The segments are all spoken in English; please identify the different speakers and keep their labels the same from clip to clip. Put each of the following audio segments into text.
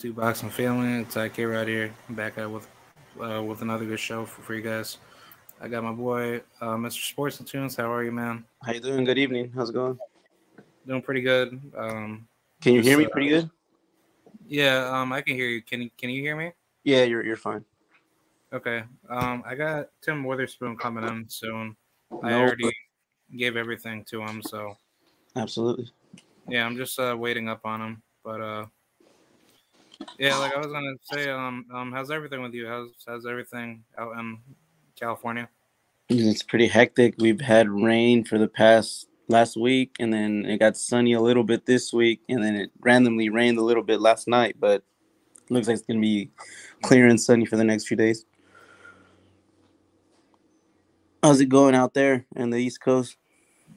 Speaker 1: YouTube boxing family? It's IK right here, back out with uh, with another good show for, for you guys. I got my boy, uh, Mr. Sports and Tunes. How are you, man?
Speaker 2: How you doing? Good evening. How's it going?
Speaker 1: Doing pretty good. Um,
Speaker 2: Can you hear me
Speaker 1: uh,
Speaker 2: pretty good?
Speaker 1: yeah, um, I can hear you. Can you can you hear me?
Speaker 2: Yeah, you're you're fine.
Speaker 1: Okay. Um, I got Tim Witherspoon coming in soon. I
Speaker 2: No,
Speaker 1: already gave everything to him, so
Speaker 2: Absolutely.
Speaker 1: yeah, I'm just uh, waiting up on him. But uh, yeah, like I was gonna say, um, um, how's everything with you? How's how's everything out in California?
Speaker 2: It's pretty hectic. We've had rain for the past last week, and then it got sunny a little bit this week, and then it randomly rained a little bit last night. But it looks like it's gonna be clear and sunny for the next few days. How's it going out there in the East Coast?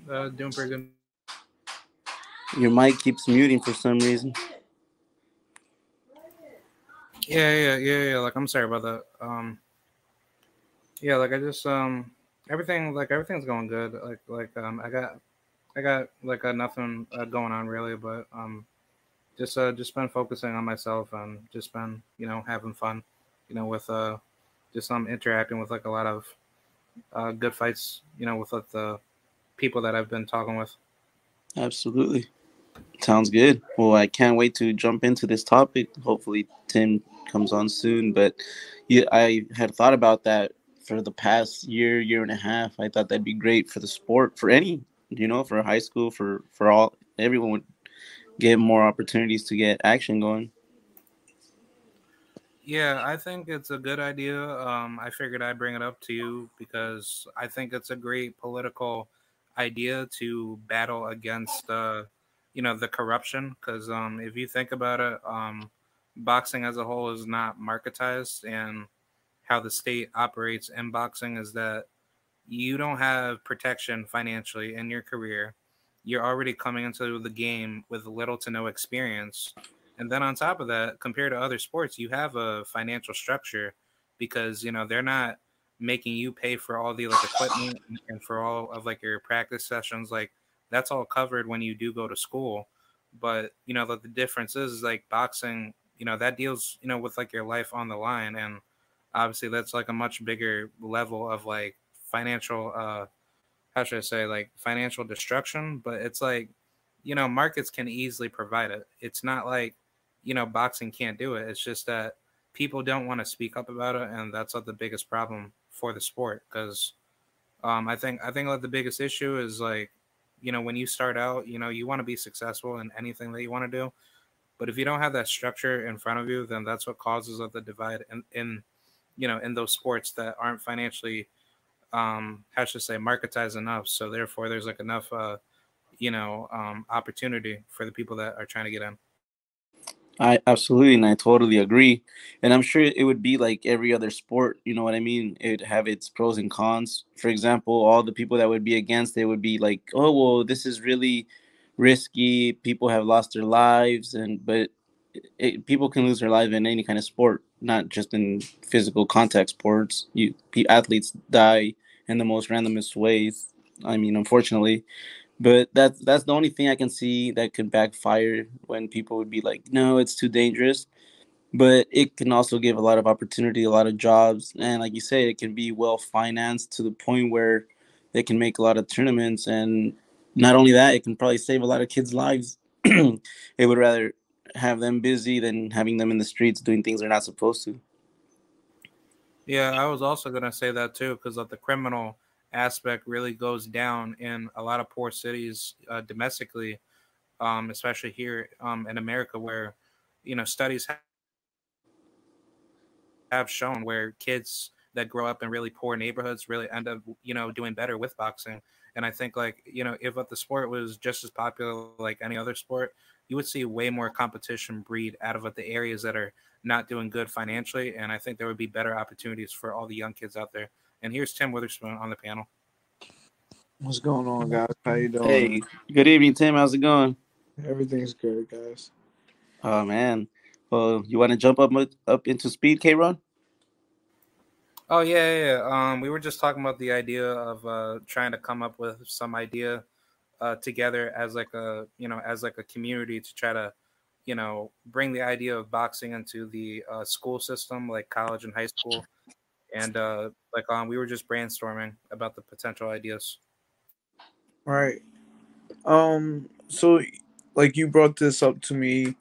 Speaker 1: Uh, doing pretty good.
Speaker 2: Your mic keeps muting for some reason.
Speaker 1: Yeah, yeah, yeah, yeah. Like I'm sorry about that. Um, yeah, like I just um, everything like everything's going good. Like like um, I got I got like uh, nothing uh, going on really, but um, just uh, just been focusing on myself and just been you know having fun, you know, with uh, just um interacting with like a lot of uh good fights, you know, with like, the people that I've been talking with.
Speaker 2: Absolutely. Sounds good. Well, I can't wait to jump into this topic. Hopefully, Tim comes on soon. But yeah, I had thought about that for the past year, year and a half. I thought that'd be great for the sport, for any, you know, for high school, for for all, everyone would get more opportunities to get action going.
Speaker 1: Yeah, I think it's a good idea. Um, I figured I'd bring it up to you because I think it's a great political idea to battle against, uh, you know, the corruption. Because um, if you think about it, um, boxing as a whole is not marketized, and how the state operates in boxing is that you don't have protection financially in your career. You're already coming into the game with little to no experience. And then on top of that, compared to other sports, you have a financial structure because you know they're not making you pay for all the like equipment and for all of like your practice sessions. Like that's all covered when you do go to school. But you know the, the difference is, is like boxing, you know, that deals, you know, with like your life on the line. And obviously that's like a much bigger level of like financial uh how should I say like financial destruction, but it's like you know markets can easily provide it. It's not like you know boxing can't do it. It's just that people don't want to speak up about it, and that's like the biggest problem for the sport. Because um, I think I think like the biggest issue is like you know when you start out, you know you want to be successful in anything that you want to do, but if you don't have that structure in front of you, then that's what causes the divide in, in you know in those sports that aren't financially um how should I say marketized enough. So therefore, there's like enough uh you know um opportunity for the people that are trying to get in.
Speaker 2: I absolutely, and I totally agree. And I'm sure it would be like every other sport. You know what I mean? It'd have its pros and cons. For example, all the people that would be against it would be like, "Oh, well, this is really risky. People have lost their lives, and but it, people can lose their life in any kind of sport, not just in physical contact sports. You athletes die in the most randomest ways. I mean, unfortunately, but that's that's the only thing I can see that could backfire when people would be like, no, it's too dangerous. But it can also give a lot of opportunity, a lot of jobs, and like you say, it can be well financed to the point where they can make a lot of tournaments. And not only that, it can probably save a lot of kids' lives. it would rather have them busy than having them in the streets doing things they're not supposed to.
Speaker 1: Yeah, I was also gonna say that too, because the criminal aspect really goes down in a lot of poor cities uh, domestically, um, especially here um, in America, where you know studies have shown where kids that grow up in really poor neighborhoods really end up you know doing better with boxing. And I think like you know if uh, the sport was just as popular like any other sport, you would see way more competition breed out of uh, the areas that are not doing good financially. And I think there would be better opportunities for all the young kids out there. And here's Tim Witherspoon on the panel.
Speaker 3: What's going on, guys? How you doing?
Speaker 2: Hey, good evening, Tim. How's it going?
Speaker 3: Everything's good, guys.
Speaker 2: Oh man. Well, you want to jump up up into speed, K Ron?
Speaker 1: Oh yeah, yeah, yeah. Um, we were just talking about the idea of uh, trying to come up with some idea uh, together as like a you know as like a community to try to you know, bring the idea of boxing into the uh, school system, like college and high school. And uh, like um, we were just brainstorming about the potential ideas.
Speaker 3: Right. Um. So, like, you brought this up to me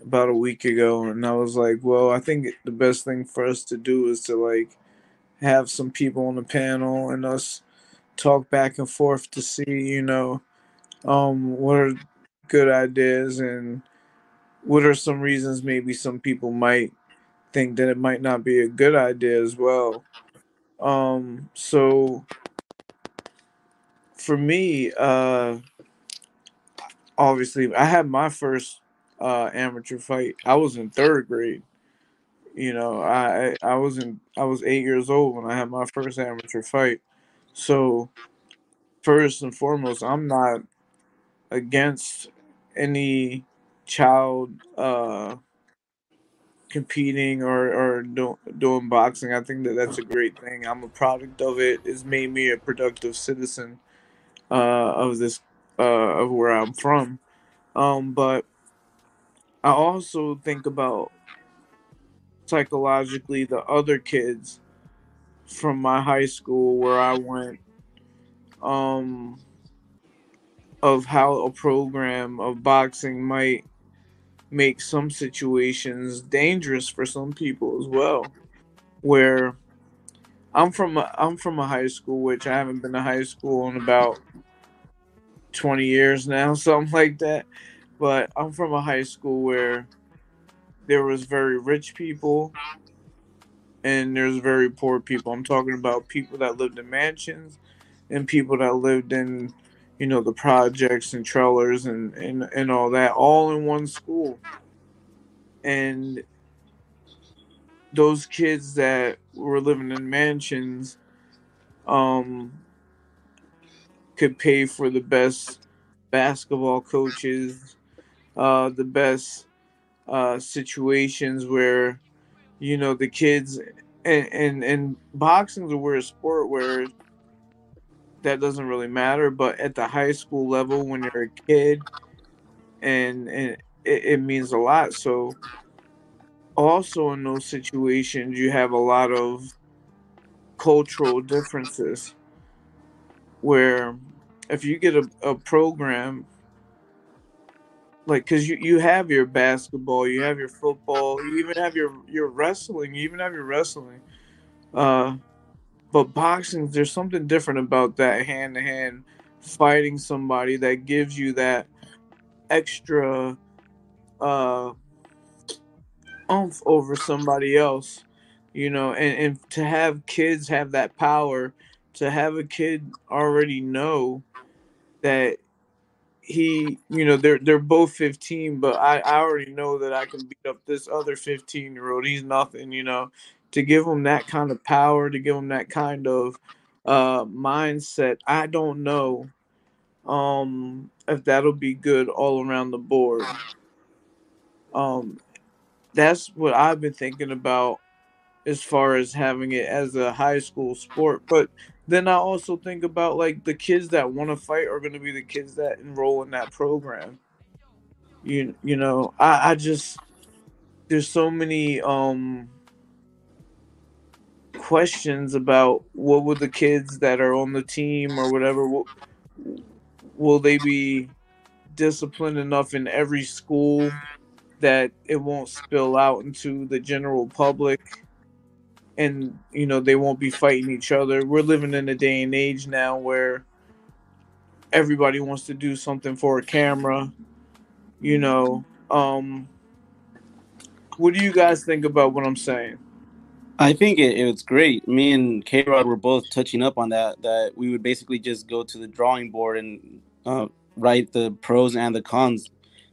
Speaker 3: about a week ago, and I was like, well, I think the best thing for us to do is to like have some people on the panel and us talk back and forth to see, you know, um, what are good ideas and what are some reasons maybe some people might think that it might not be a good idea as well. Um, so for me, uh, obviously, I had my first uh, amateur fight. I was in third grade. You know, I I was in I was eight years old when I had my first amateur fight. So first and foremost, I'm not against any child uh, competing or or do, doing boxing. I think that that's a great thing. I'm a product of it. It's made me a productive citizen uh, of this uh, of where I'm from. Um, but I also think about psychologically the other kids from my high school where I went um of how a program of boxing might make some situations dangerous for some people as well. Where I'm from a, I'm from a high school which I haven't been to high school in about 20 years now something like that. But I'm from a high school where there was very rich people and there's very poor people. I'm talking about people that lived in mansions and people that lived in, you know, the projects and trailers and, and, and all that, all in one school. And those kids that were living in mansions um could pay for the best basketball coaches uh, the best uh, situations where you know the kids and and, and boxing's a weird sport where that doesn't really matter but at the high school level when you're a kid and and it, it means a lot. So also in those situations you have a lot of cultural differences where if you get a, a program like because you, you have your basketball you have your football you even have your your wrestling you even have your wrestling uh but boxing there's something different about that hand to hand fighting somebody that gives you that extra uh oomph over somebody else you know and, and to have kids have that power to have a kid already know that he, you know, they're they're both 15, but I, I already know that I can beat up this other 15 year old. He's nothing, you know. To give him that kind of power, to give him that kind of uh, mindset, I don't know um, if that'll be good all around the board. Um, that's what I've been thinking about as far as having it as a high school sport. But then I also think about like the kids that want to fight are going to be the kids that enroll in that program. You you know, I I just there's so many um questions about what would the kids that are on the team or whatever will, will they be disciplined enough in every school that it won't spill out into the general public and you know they won't be fighting each other. We're living in a day and age now where everybody wants to do something for a camera. You know, um, what do you guys think about what I'm saying?
Speaker 2: I think it, it's great. Me and K Rod were both touching up on that. That we would basically just go to the drawing board and uh, write the pros and the cons,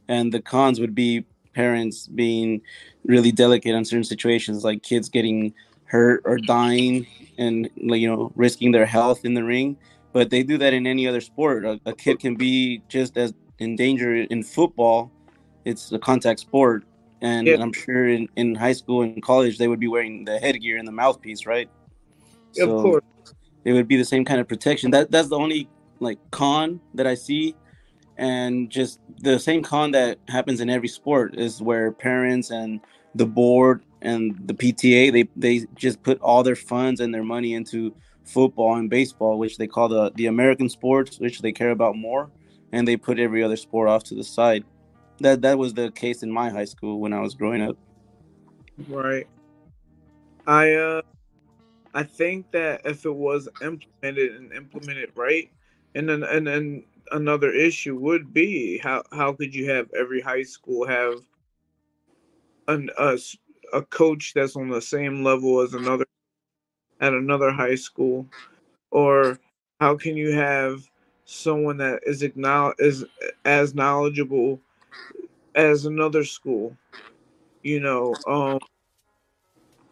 Speaker 2: and the cons would be parents being really delicate on certain situations, like kids getting hurt or dying and you know risking their health in the ring but they do that in any other sport. A, a kid can be just as in danger in football it's a contact sport and i'm sure in, in high school and college they would be wearing the headgear and the mouthpiece right?
Speaker 3: So of course.
Speaker 2: it would be the same kind of protection. That that's the only like con that i see and just the same con that happens in every sport is where parents and the board and the PTA they they just put all their funds and their money into football and baseball, which they call the the American sports, which they care about more, and they put every other sport off to the side. That that was the case in my high school when I was growing up.
Speaker 3: Right. I uh I think that if it was implemented and implemented right, and then and then another issue would be how how could you have every high school have an a, a coach that's on the same level as another at another high school? Or how can you have someone that is is as knowledgeable as another school? You know um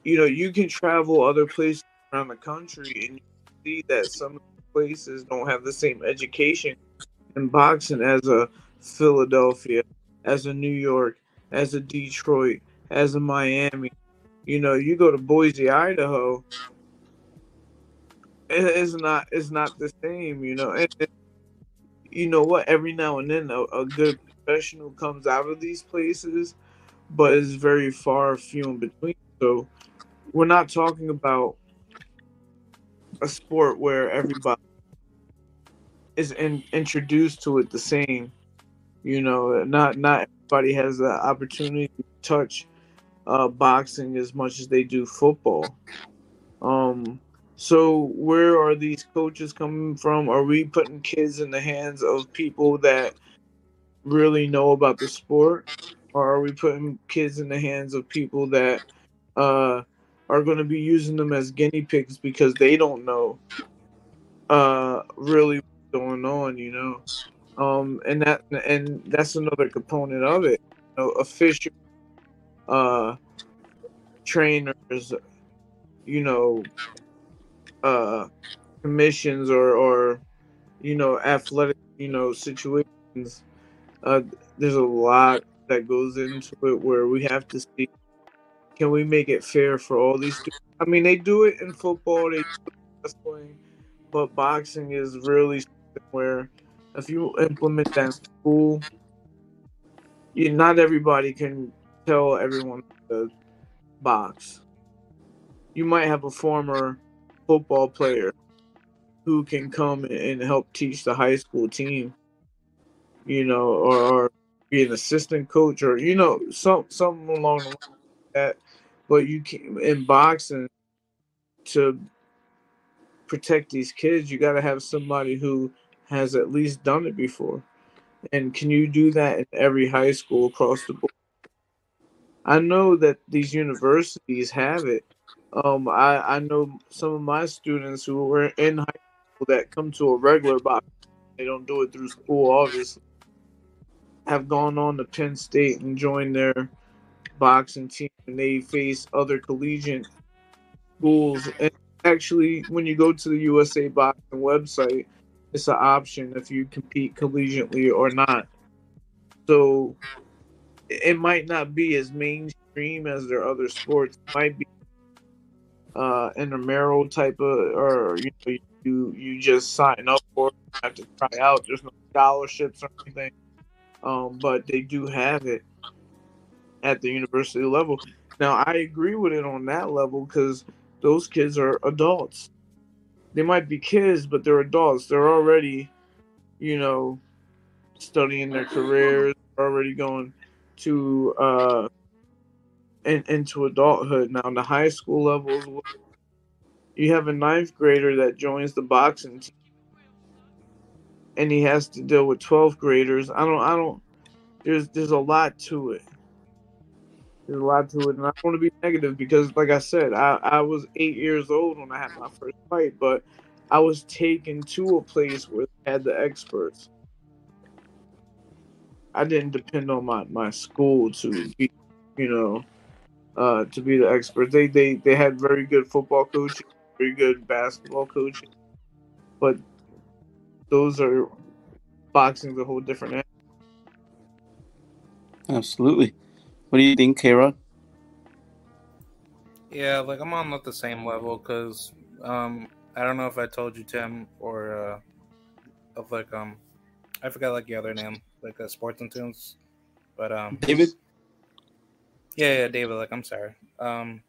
Speaker 3: you know you can travel other places around the country and see that some places don't have the same education in boxing as a Philadelphia, as a New York, as a Detroit, as a Miami. You know, you go to Boise, Idaho, it's not it's not the same. You know, and, you know what? Every now and then, a, a good professional comes out of these places, but it's very far few in between. So we're not talking about a sport where everybody is in, introduced to it the same. You know, not not everybody has the opportunity to touch uh, boxing as much as they do football. Um, so where are these coaches coming from? Are we putting kids in the hands of people that really know about the sport, or are we putting kids in the hands of people that uh, are going to be using them as guinea pigs because they don't know uh, really going on, you know. Um, and that and that's another component of it. You know, official uh, trainers, you know, uh, commissions or or you know athletic you know situations. Uh, there's a lot that goes into it where we have to see can we make it fair for all these students? I mean, they do it in football, they do it in wrestling, but boxing is really where if you implement that in school, you not everybody can tell everyone to box. You might have a former football player who can come and help teach the high school team, you know, or, or be an assistant coach or you know some something along the line like that. But you can in boxing to protect these kids, you got to have somebody who has at least done it before. And can you do that in every high school across the board? I know that these universities have it. Um, I, I know some of my students who were in high school that come to a regular box. They don't do it through school, obviously. Have gone on to Penn State and joined their boxing team, and they face other collegiate schools. And actually, when you go to the USA Boxing website, it's an option if you compete collegiately or not. So it might not be as mainstream as their other sports. It might be uh intramural type of or you know you you just sign up for it, have to try out. There's no scholarships or anything. Um, but they do have it at the university level. Now I agree with it on that level because those kids are adults they might be kids, but they're adults. They're already, you know, studying their careers, already going to uh in, into adulthood. Now, in the high school levels, you have a ninth grader that joins the boxing team, and he has to deal with 12th graders. I don't, I don't. There's, there's a lot to it. There's a lot to it, and I don't want to be negative because, like I said, I, I was eight years old when I had my first fight, but I was taken to a place where they had the experts. I didn't depend on my, my school to be, you know, uh, to be the expert. They they they had very good football coaching, very good basketball coaching, but those are boxing's a whole different. Animal.
Speaker 2: Absolutely. What do you think, Kara?
Speaker 1: Yeah, like I'm on not the same level because um, I don't know if I told you, Tim, or uh, of like um, I forgot like the other name, like uh, Sports and Tunes, but um,
Speaker 2: David.
Speaker 1: Yeah, yeah, David. Like, I'm sorry. Um,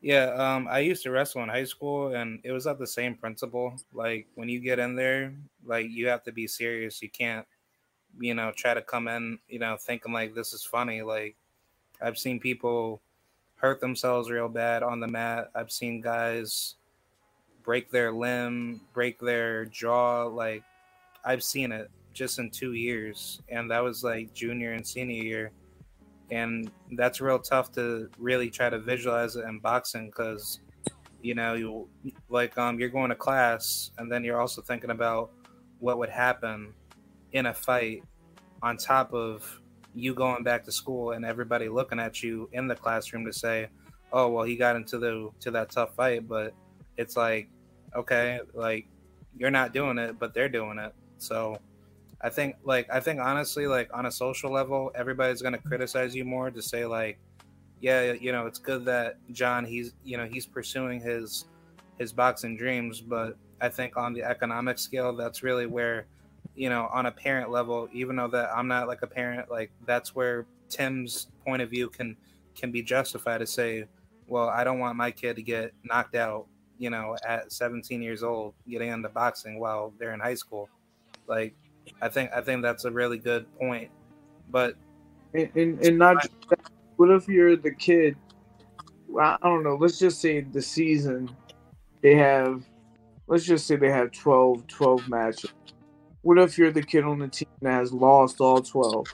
Speaker 1: yeah, um, I used to wrestle in high school, and it was at the same principle. Like, when you get in there, like you have to be serious. You can't, you know, try to come in, you know, thinking like this is funny. Like, I've seen people hurt themselves real bad on the mat. I've seen guys break their limb, break their jaw. Like, I've seen it just in two years, and that was like junior and senior year and that's real tough to really try to visualize it in boxing because you know you like um you're going to class and then you're also thinking about what would happen in a fight on top of you going back to school and everybody looking at you in the classroom to say oh well he got into the to that tough fight but it's like okay like you're not doing it but they're doing it. So I think like I think honestly like on a social level everybody's to criticize you more to say like yeah you know it's good that John he's you know he's pursuing his his boxing dreams but I think on the economic scale that's really where you know on a parent level even though that I'm not like a parent like that's where Tim's point of view can can be justified to say well I don't want my kid to get knocked out you know at 17 years old getting into boxing while they're in high school like I think I think that's a really good point. But
Speaker 3: and and, and not that, what if you're the kid? I don't know. Let's just say the season they have. Let's just say they have 12, 12 matches. What if you're the kid on the team that has lost all twelve?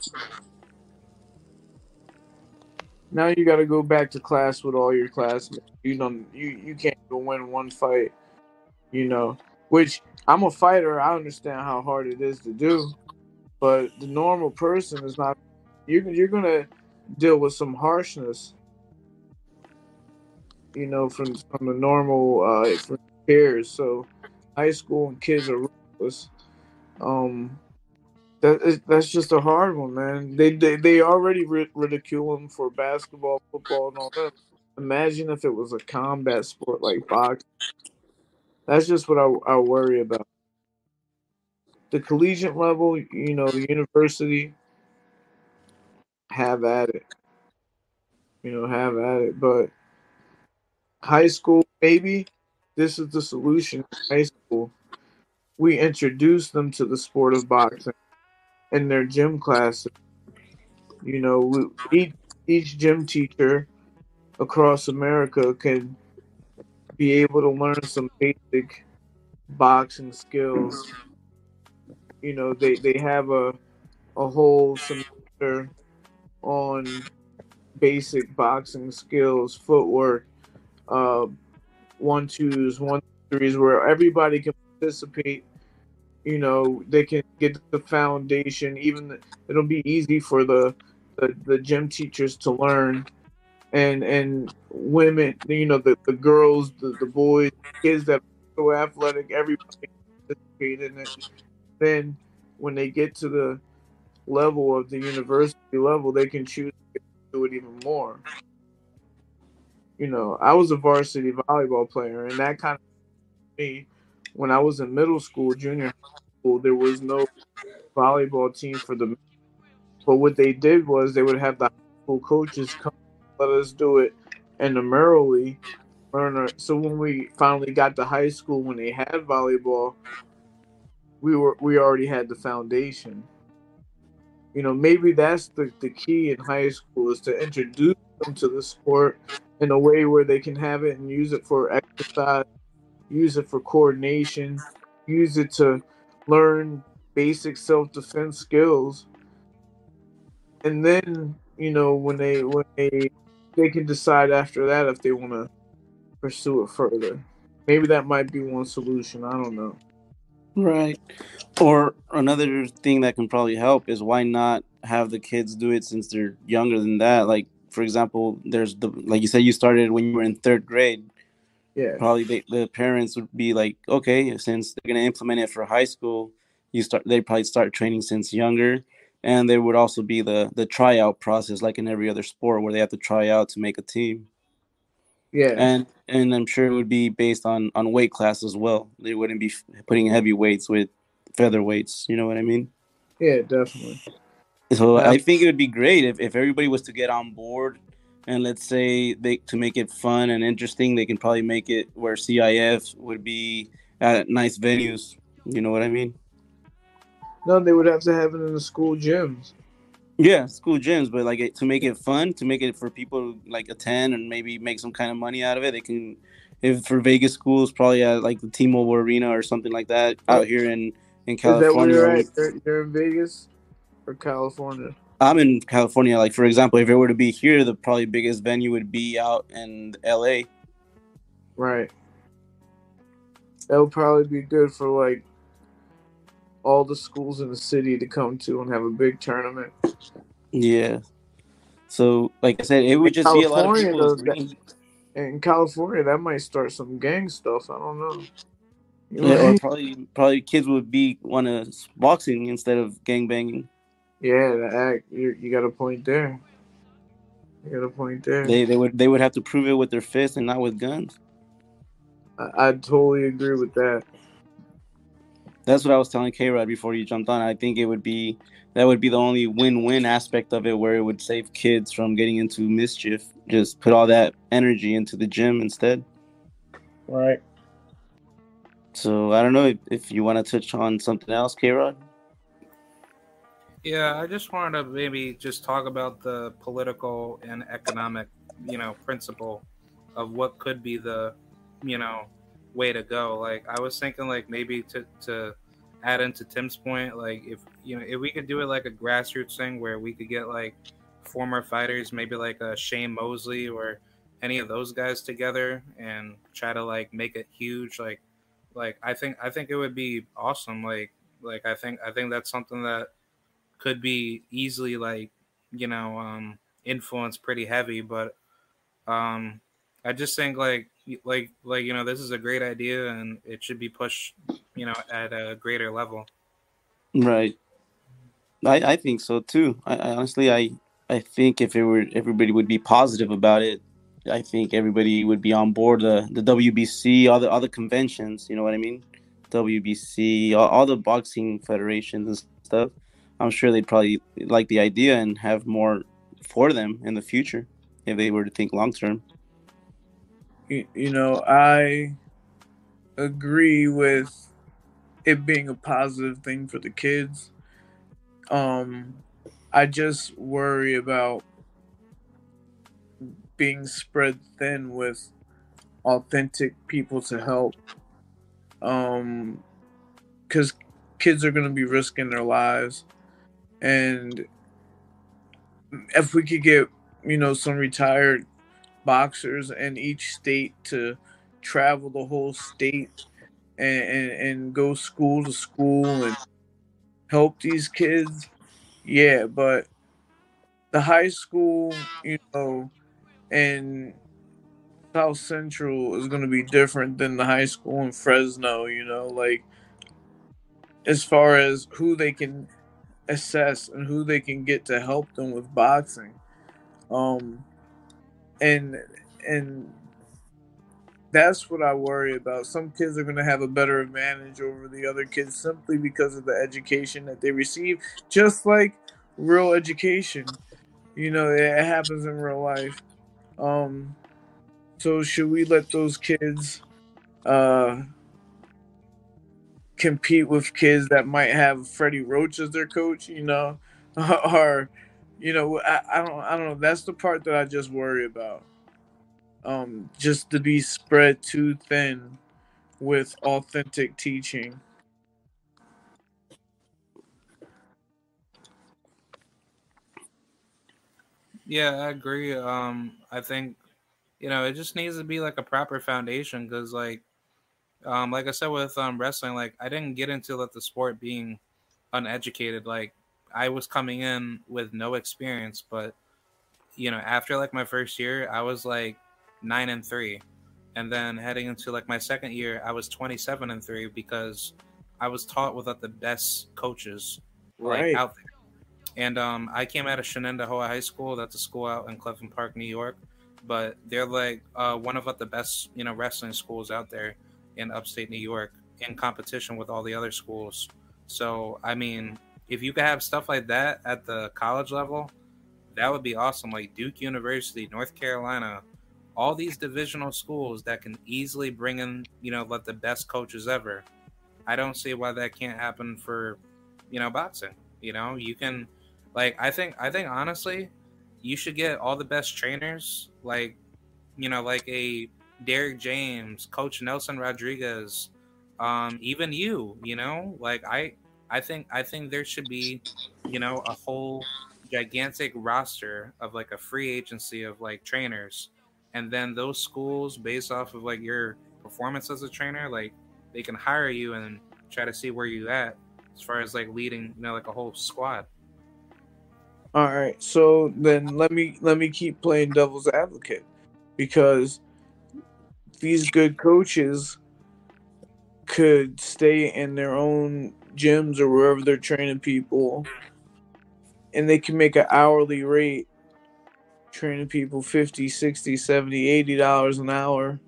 Speaker 3: Now you got to go back to class with all your classmates. You don't. You you can't even win one fight. You know, which I'm a fighter. I understand how hard it is to do, but the normal person is not. You're you're gonna deal with some harshness, you know, from from the normal uh, from peers. So, high school and kids are ruthless. Um, that is, that's just a hard one, man. They they, they already ridicule them for basketball, football, and all that. Imagine if it was a combat sport like boxing. That's just what I, I worry about. The collegiate level, you know, the university, have at it. You know, have at it. But high school, maybe this is the solution. High school, we introduce them to the sport of boxing in their gym classes. You know, each each gym teacher across America can be able to learn some basic boxing skills. You know, they, they have a a whole semester on basic boxing skills, footwork, uh, one twos, one threes, where everybody can participate. You know, they can get the foundation. Even it'll be easy for the the, the gym teachers to learn and and women, you know, the, the girls, the, the boys, kids that are so athletic, everybody in it. Then when they get to the level of the university level, they can choose to do it even more. You know, I was a varsity volleyball player, and that kind of me when I was in middle school, junior high school, there was no volleyball team for the. But what they did was they would have the school coaches come let us do it intramurally. Learner. So when we finally got to high school, when they had volleyball, we were we already had the foundation. You know, maybe that's the, the key in high school is to introduce them to the sport in a way where they can have it and use it for exercise, use it for coordination, use it to learn basic self defense skills. And then, you know, when they when they they can decide after that if they want to pursue it further. Maybe that might be one solution. I don't know.
Speaker 2: Right. Or another thing that can probably help is why not have the kids do it since they're younger than that? Like, for example, there's the like you said, you started when you were in third grade.
Speaker 3: Yeah.
Speaker 2: Probably they, the parents would be like, okay, since they're gonna implement it for high school, you start. They probably start training since younger, and there would also be the the tryout process like in every other sport where they have to try out to make a team
Speaker 3: yeah
Speaker 2: and and i'm sure it would be based on on weight class as well they wouldn't be putting heavy weights with featherweights you know what i mean
Speaker 3: Yeah, definitely.
Speaker 2: So I think it would be great if, if everybody was to get on board and let's say they to make it fun and interesting, they can probably make it where CIF would be at nice venues. You know what I mean?
Speaker 3: No, they would have to have it in the school gyms.
Speaker 2: Yeah, school gyms, but like to make it fun, to make it for people like attend and maybe make some kind of money out of it, they can. If for Vegas schools, probably at like the T-Mobile Arena or something like that out here in in California. Is that where
Speaker 3: you're at? You're in Vegas or California?
Speaker 2: I'm in California. Like for example, if it were to be here, the probably biggest venue would be out in LA.
Speaker 3: Right. That would probably be good for like all the schools in the city to come to and have a big tournament.
Speaker 2: Yeah. So, like I said, it would in just California, be a lot of people.
Speaker 3: in California, that might start some gang stuff. I don't know.
Speaker 2: You know yeah, or probably probably kids would be want to boxing instead of gang banging.
Speaker 3: Yeah, the act. You, you got a point there. You got a point there.
Speaker 2: They they would they would have to prove it with their fists and not with guns.
Speaker 3: I, I totally agree with that.
Speaker 2: That's what I was telling K Rod before you jumped on. I think it would be that would be the only win-win aspect of it, where it would save kids from getting into mischief. Just put all that energy into the gym instead.
Speaker 3: Right.
Speaker 2: So I don't know if, if you want to touch on something else, K Rod.
Speaker 1: Yeah, I just wanted to maybe just talk about the political and economic, you know, principle of what could be the, you know, way to go. Like I was thinking, like maybe to to add into Tim's point, like if you know if we could do it like a grassroots thing where we could get like former fighters, maybe like a Shane Mosley or any of those guys together and try to like make it huge. Like like I think I think it would be awesome. Like like I think I think that's something that could be easily like you know um influence pretty heavy but um i just think like like like you know this is a great idea and it should be pushed you know at a greater level.
Speaker 2: Right. I i think so too. I, I honestly i i think if it were everybody would be positive about it i think everybody would be on board the the wbc all the other conventions you know what i mean? Wbc all, all the boxing federations and stuff I'm sure they'd probably like the idea and have more for them in the future if they were to think long term.
Speaker 3: You, you know, I agree with it being a positive thing for the kids. Um, I just worry about being spread thin with authentic people to help. Um, because kids are going to be risking their lives and if we could get you know some retired boxers in each state to travel the whole state and, and, and go school to school and help these kids yeah but the high school you know in south central is going to be different than the high school in fresno you know like as far as who they can assess and who they can get to help them with boxing. Um, and and that's what I worry about. Some kids are going to have a better advantage over the other kids simply because of the education that they receive, just like real education. You know, it happens in real life. Um, so should we let those kids uh, compete with kids that might have Freddie Roach as their coach, you know, or you know, I, I don't I don't know. That's the part that I just worry about. Um, just to be spread too thin with authentic teaching.
Speaker 1: Yeah, I agree. Um, I think you know it just needs to be like a proper foundation because like um, like I said with um, wrestling, like I didn't get into like, the sport being uneducated. Like I was coming in with no experience, but you know, after like my first year, I was like nine and three, and then heading into like my second year, I was twenty seven and three because I was taught without the best coaches like right. out there. And um, I came out of Shenendehowa High School. That's a school out in Clifton Park, New York. But they're like uh, one of like, the best, you know, wrestling schools out there in upstate New York in competition with all the other schools. So, I mean, if you could have stuff like that at the college level, that would be awesome. Like Duke University, North Carolina, all these divisional schools that can easily bring in, you know, let the best coaches ever. I don't see why that can't happen for, you know, boxing. You know, you can like I think I think honestly, you should get all the best trainers, like, you know, like a Derrick James, Coach Nelson Rodriguez, um, even you, you know, like I I think I think there should be, you know, a whole gigantic roster of like a free agency of like trainers. And then those schools based off of like your performance as a trainer like they can hire you and try to see where you at as far as like leading you know like a whole squad.
Speaker 3: All right. So then let me let me keep playing devil's advocate because these good coaches could stay in their own gyms or wherever they're training people. And they can make an hourly rate training people 50 60 70 80 dollars an hour.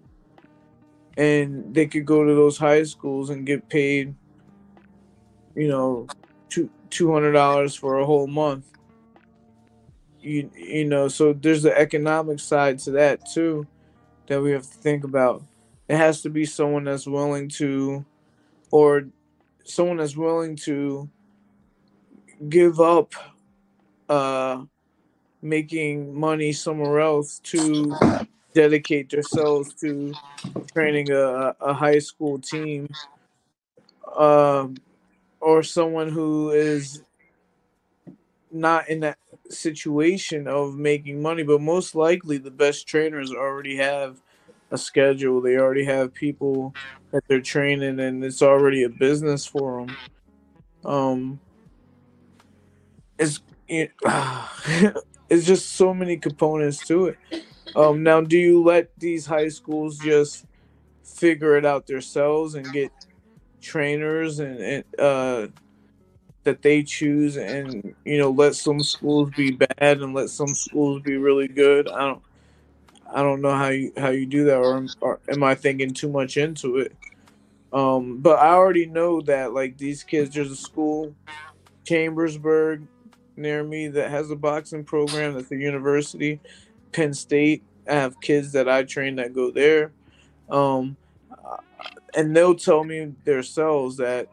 Speaker 3: And they could go to those high schools and get paid you know two two hundred dollars for a whole month. You you know so there's the economic side to that too that we have to think about. It has to be someone that's willing to or someone that's willing to give up uh, making money somewhere else to dedicate themselves to training a, a high school team. Um, or someone who is not in that situation of making money but most likely the best trainers already have a schedule they already have people that they're training and it's already a business for them um it's it, it's just so many components to it. Um, now, do you let these high schools just figure it out themselves and get trainers and, and uh, that they choose, and you know, let some schools be bad and let some schools be really good? I don't, I don't know how you how you do that, or, or am I thinking too much into it? Um, but I already know that like these kids, there's a school, Chambersburg, near me that has a boxing program that's a university, Penn State. I have kids that I train that go there. Um, and they'll tell me themselves that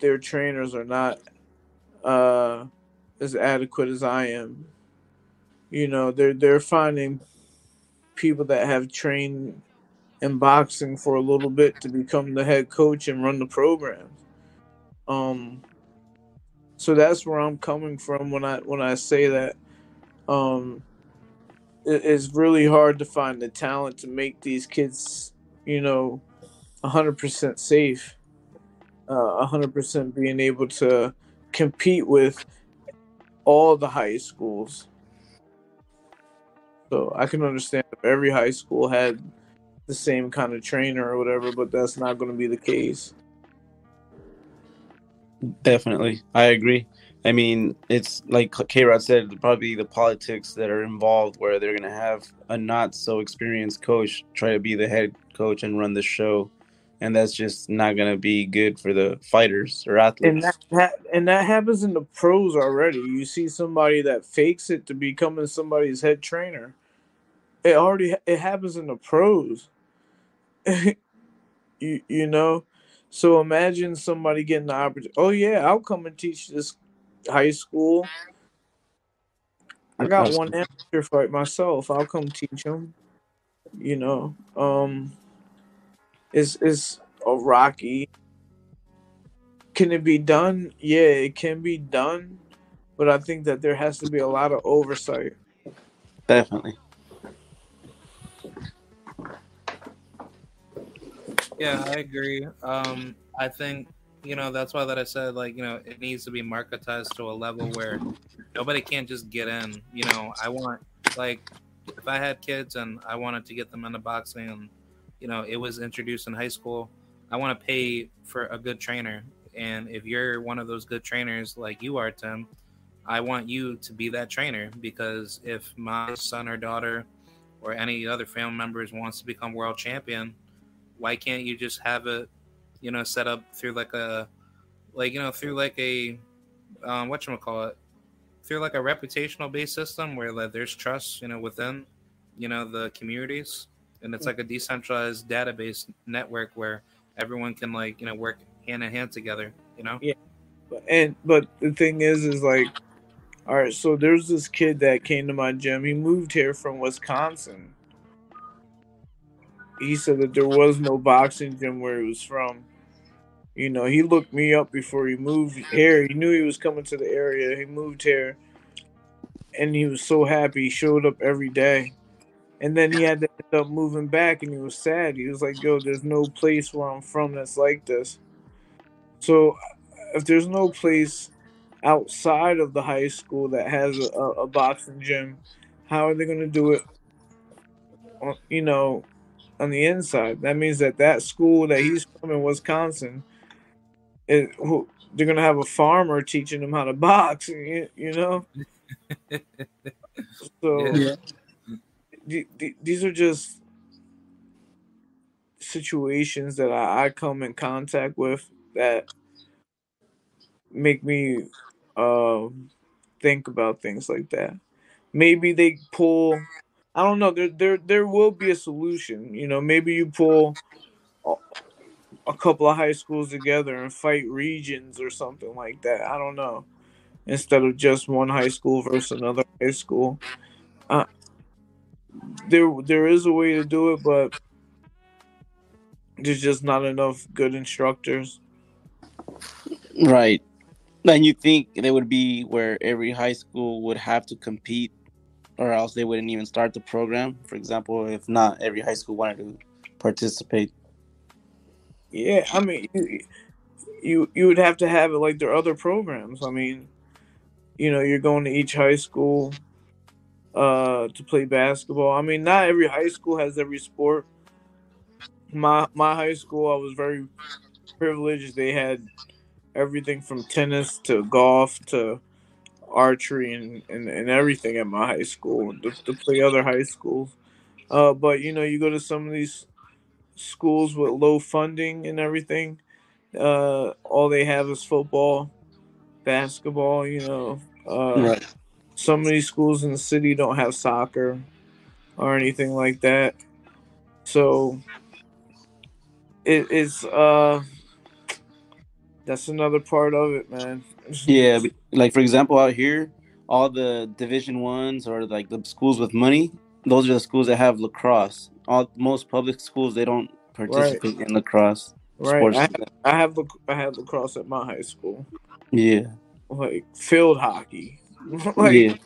Speaker 3: their trainers are not uh, as adequate as I am. You know, they're they're finding people that have trained in boxing for a little bit to become the head coach and run the program. Um, so that's where I'm coming from when I when I say that um it, it's really hard to find the talent to make these kids, you know, 100% safe. Uh 100% being able to compete with all the high schools. So I can understand if every high school had the same kind of trainer or whatever, but that's not going to be the case.
Speaker 2: Definitely, I agree. I mean, it's like K Rod said, probably the politics that are involved where they're going to have a not so experienced coach try to be the head coach and run the show. And that's just not going to be good for the fighters or athletes.
Speaker 3: And that, that, and that happens in the pros already. You see somebody that fakes it to becoming somebody's head trainer. It already it happens in the pros. you you know, so imagine somebody getting the opportunity. Oh yeah, I'll come and teach this high school. I got one amateur fight myself. I'll come teach them. You know, um, it's it's a rocky. Can it be done? Yeah, it can be done, but I think that there has to be a lot of oversight.
Speaker 2: Definitely.
Speaker 1: Yeah, I agree. Um, I think you know that's why that I said like you know it needs to be marketized to a level where nobody can't just get in. You know, I want like if I had kids and I wanted to get them into boxing and you know it was introduced in high school, I want to pay for a good trainer. And if you're one of those good trainers like you are, Tim, I want you to be that trainer because if my son or daughter or any other family members wants to become world champion why can't you just have it, you know, set up through like a, like you know, through like a, um, what you call it through like a reputational based system where like there's trust, you know, within you know the communities, and it's mm. like a decentralized database network where everyone can like you know work hand in hand together. You know.
Speaker 3: Yeah. And but the thing is, is like, all right. So there's this kid that came to my gym. He moved here from Wisconsin. He said that there was no boxing gym where he was from. You know, he looked me up before he moved here. He knew he was coming to the area. He moved here, and he was so happy. He showed up every day, and then he had to end up moving back, and he was sad. He was like, "Yo, there's no place where I'm from that's like this." So, if there's no place outside of the high school that has a, a boxing gym, how are they going to do it? You know, on the inside. That means that that school that he's from in Wisconsin it, they're gonna have a farmer teaching them how to box. You, you know. so yeah. These are just situations that I, I, come in contact with that make me uh, think about things like that. Maybe they pull. I don't know. There, there, there will be a solution. You know, maybe you pull a couple of high schools together and fight regions or something like that. I don't know. Instead of just one high school versus another high school. Uh, there there is a way to do it, but there's just not enough good instructors.
Speaker 2: Right. And you think there would be where every high school would have to compete or else they wouldn't even start the program? For example, if not every high school wanted to participate.
Speaker 3: Yeah, I mean, you, you you would have to have it like their other programs. I mean, you know, you're going to each high school uh, to play basketball. I mean, not every high school has every sport. My my high school, I was very privileged. They had everything from tennis to golf to archery and, and, and everything at my high school to, to play other high schools. Uh, but you know, you go to some of these schools with low funding and everything. Uh, all they have is football, basketball. You know, uh, right. Some many schools in the city don't have soccer or anything like that. So it is. Uh, that's another part of it, man.
Speaker 2: yeah, like for example, out here, all the Division ones or like the schools with money, those are the schools that have lacrosse all most public schools they don't participate right. in lacrosse.
Speaker 3: Right. I have, I have I have lacrosse at my high school.
Speaker 2: Yeah.
Speaker 3: Like field hockey. like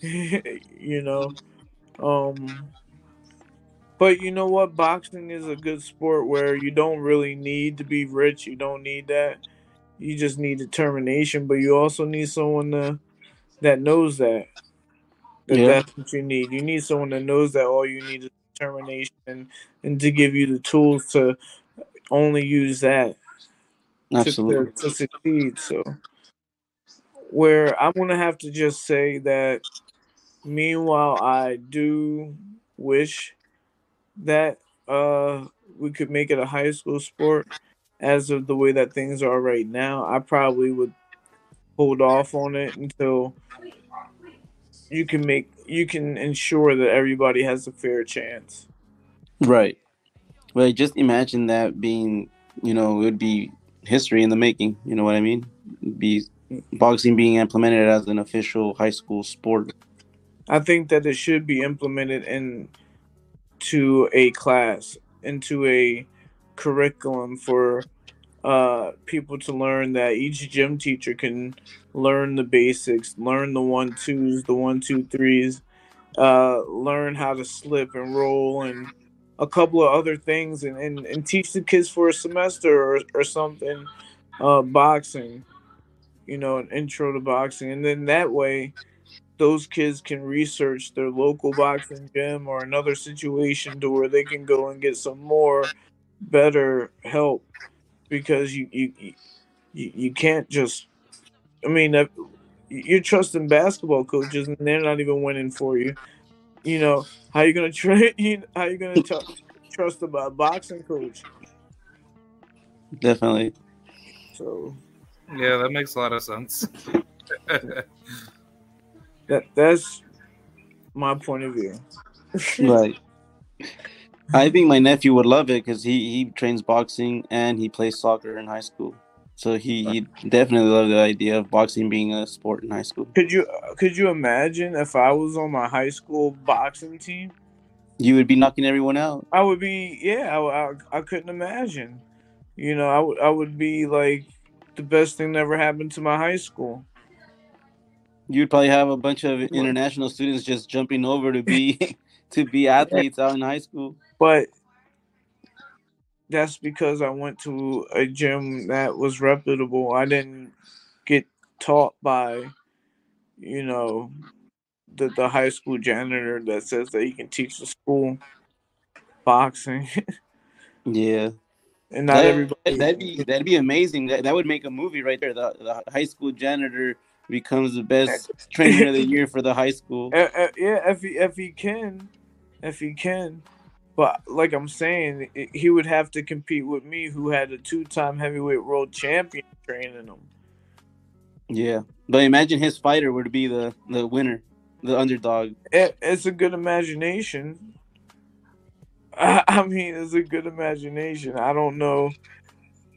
Speaker 3: yeah. you know. Um but you know what? Boxing is a good sport where you don't really need to be rich. You don't need that. You just need determination, but you also need someone to, that knows that. That yeah. that's what you need. You need someone that knows that all you need is determination and to give you the tools to only use that
Speaker 2: Absolutely.
Speaker 3: To, to succeed. So, where I'm gonna have to just say that. Meanwhile, I do wish that uh, we could make it a high school sport. As of the way that things are right now, I probably would hold off on it until you can make you can ensure that everybody has a fair chance.
Speaker 2: Right. Well, just imagine that being, you know, it would be history in the making. You know what I mean? It'd be boxing being implemented as an official high school sport.
Speaker 3: I think that it should be implemented into a class, into a curriculum for uh, people to learn that each gym teacher can learn the basics, learn the one twos, the one two threes, uh, learn how to slip and roll and a couple of other things and, and, and teach the kids for a semester or, or something uh, boxing you know an intro to boxing and then that way those kids can research their local boxing gym or another situation to where they can go and get some more better help because you you you, you can't just I mean you're trusting basketball coaches and they're not even winning for you. You know how you gonna train? How you gonna t- trust a boxing coach?
Speaker 2: Definitely.
Speaker 3: So.
Speaker 1: Yeah, that makes a lot of sense.
Speaker 3: that that's my point of view.
Speaker 2: right. I think my nephew would love it because he he trains boxing and he plays soccer in high school. So he, he definitely loved the idea of boxing being a sport in high school.
Speaker 3: Could you could you imagine if I was on my high school boxing team?
Speaker 2: You would be knocking everyone out.
Speaker 3: I would be yeah. I, I, I couldn't imagine. You know, I would I would be like the best thing that ever happened to my high school.
Speaker 2: You'd probably have a bunch of international students just jumping over to be to be athletes out in high school.
Speaker 3: But that's because I went to a gym that was reputable. I didn't get taught by, you know, the, the high school janitor that says that he can teach the school boxing.
Speaker 2: yeah.
Speaker 3: And not
Speaker 2: that,
Speaker 3: everybody
Speaker 2: that'd be that'd be amazing. That, that would make a movie right there. The, the high school janitor becomes the best trainer of the year for the high school.
Speaker 3: Uh, uh, yeah, if he if he can, if he can. But like I'm saying, he would have to compete with me, who had a two-time heavyweight world champion training him.
Speaker 2: Yeah, but imagine his fighter would be the the winner, the underdog.
Speaker 3: It, it's a good imagination. I, I mean, it's a good imagination. I don't know,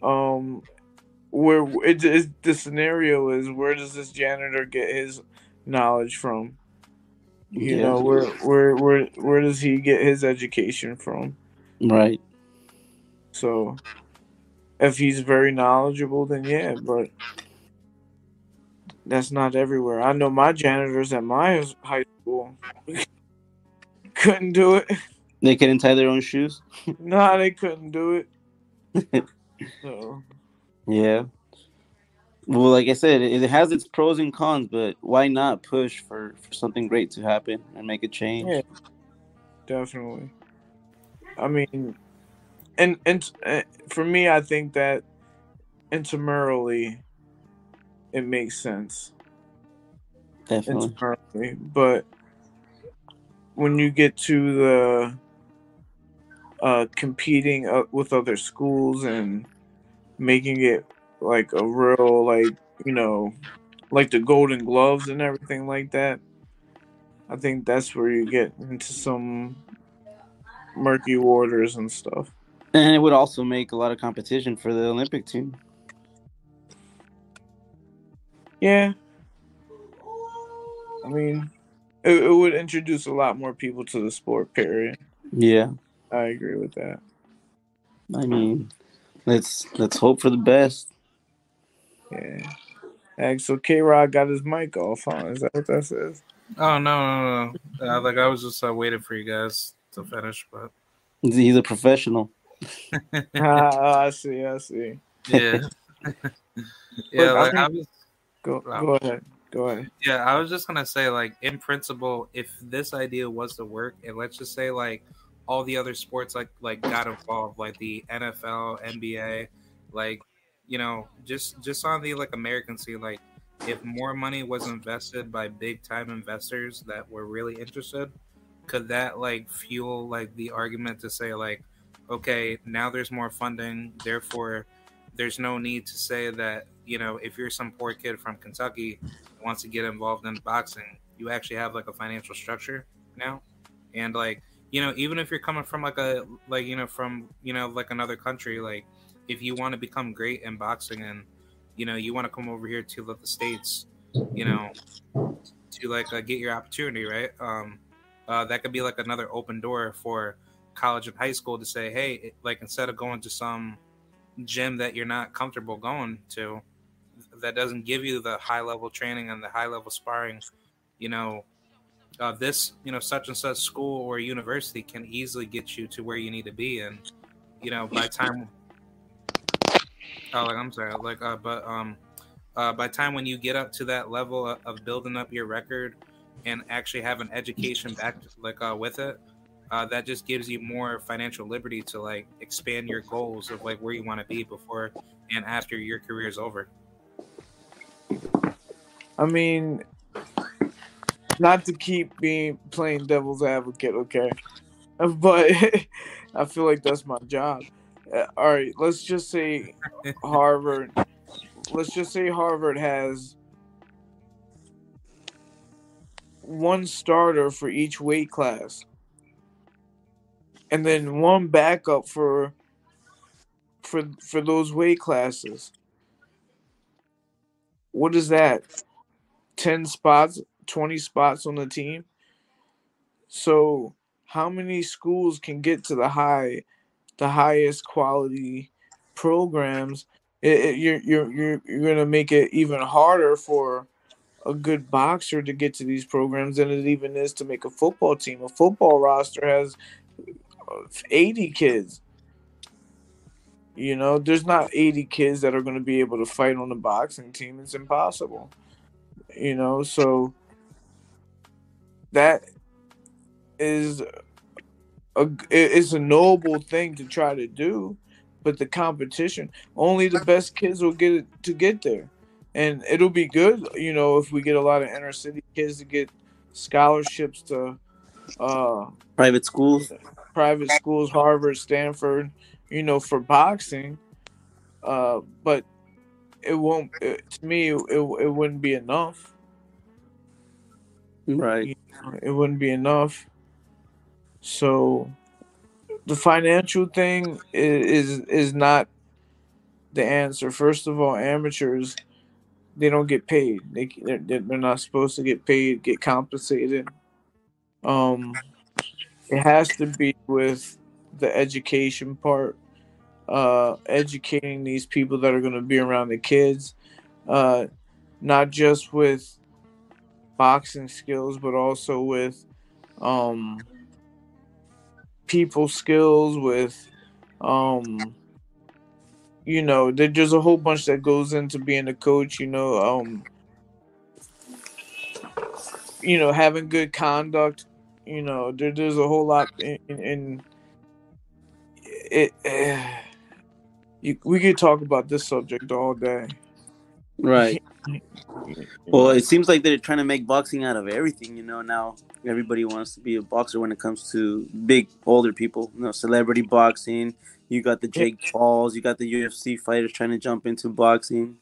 Speaker 3: um, where it, it, the scenario is. Where does this janitor get his knowledge from? You yeah. know, where where where where does he get his education from?
Speaker 2: Right.
Speaker 3: So if he's very knowledgeable then yeah, but that's not everywhere. I know my janitors at my high school couldn't do it.
Speaker 2: They couldn't tie their own shoes?
Speaker 3: nah, they couldn't do it. so.
Speaker 2: Yeah. Well, like I said, it has its pros and cons, but why not push for, for something great to happen and make a change? Yeah,
Speaker 3: definitely. I mean, and and uh, for me, I think that intramurally, it makes sense.
Speaker 2: Definitely.
Speaker 3: but when you get to the uh, competing uh, with other schools and making it like a real like you know like the golden gloves and everything like that. I think that's where you get into some murky waters and stuff.
Speaker 2: And it would also make a lot of competition for the olympic team.
Speaker 3: Yeah. I mean it, it would introduce a lot more people to the sport period.
Speaker 2: Yeah
Speaker 3: i agree with that
Speaker 2: i mean let's let's hope for the best
Speaker 3: yeah. And so K Rod got his mic off, huh? Is that what that says?
Speaker 1: Oh no, no, no. Uh, like I was just uh, waiting for you guys to finish, but
Speaker 2: he's a professional.
Speaker 3: ah, I see, I see.
Speaker 1: Yeah. yeah, like I, I was
Speaker 3: go go ahead. Go ahead.
Speaker 1: Yeah, I was just gonna say, like, in principle, if this idea was to work, and let's just say like all the other sports like like got involved, like the NFL, NBA, like you know, just just on the like American scene, like if more money was invested by big time investors that were really interested, could that like fuel like the argument to say like, okay, now there's more funding, therefore there's no need to say that you know if you're some poor kid from Kentucky wants to get involved in boxing, you actually have like a financial structure now, and like you know even if you're coming from like a like you know from you know like another country like if you want to become great in boxing and you know you want to come over here to the states you know to like uh, get your opportunity right? Um uh, that could be like another open door for college and high school to say hey like instead of going to some gym that you're not comfortable going to that doesn't give you the high level training and the high level sparring you know uh, this you know such and such school or university can easily get you to where you need to be and you know by time Oh, like I'm sorry, like uh, but um, uh, by time when you get up to that level of, of building up your record and actually have an education back like uh, with it, uh, that just gives you more financial liberty to like expand your goals of like where you want to be before and after your career is over.
Speaker 3: I mean, not to keep being playing devil's advocate, okay, but I feel like that's my job. Uh, all right, let's just say Harvard. let's just say Harvard has one starter for each weight class, and then one backup for for for those weight classes. What is that? 10 spots, 20 spots on the team. So, how many schools can get to the high the highest quality programs? It, it, you're you're you're you're to make it even harder for a good boxer to get to these programs than it even is to make a football team. A football roster has uh, 80 kids. You know, there's not 80 kids that are going to be able to fight on the boxing team. It's impossible. You know, so that is a it's a noble thing to try to do, but the competition only the best kids will get it to get there, and it'll be good. You know, if we get a lot of inner city kids to get scholarships to uh
Speaker 2: private schools,
Speaker 3: private schools, Harvard, Stanford, you know, for boxing. Uh, but it won't. It, to me, it, it wouldn't be enough.
Speaker 2: Right.
Speaker 3: It wouldn't be enough. So, the financial thing is, is is not the answer. First of all, amateurs they don't get paid. They they're, they're not supposed to get paid, get compensated. Um, it has to be with the education part uh, educating these people that are going to be around the kids, uh, not just with boxing skills, but also with um, people skills, with um, you know, there's a whole bunch that goes into being a coach. You know, um, you know, having good conduct. You know, there, there's a whole lot in, in, in it. Uh, you, we could talk about this subject all day.
Speaker 2: Right. Well, it seems like they're trying to make boxing out of everything. You know, now everybody wants to be a boxer when it comes to big older people. You know, celebrity boxing. You got the Jake Pauls. You got the UFC fighters trying to jump into boxing.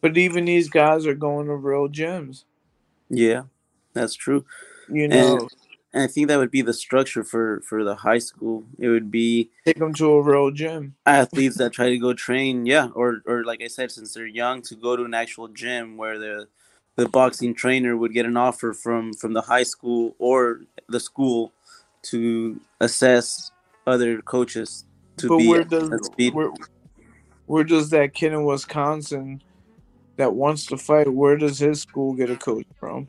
Speaker 3: But even these guys are going to real gyms.
Speaker 2: Yeah, that's true.
Speaker 3: You know,
Speaker 2: and and I think that would be the structure for for the high school. It would be
Speaker 3: take them to a real gym.
Speaker 2: Athletes that try to go train, yeah, or or like I said, since they're young, to go to an actual gym where the the boxing trainer would get an offer from from the high school or the school to assess other coaches to
Speaker 3: but
Speaker 2: be
Speaker 3: where does, at speed. Where, where does that kid in Wisconsin that wants to fight? Where does his school get a coach from?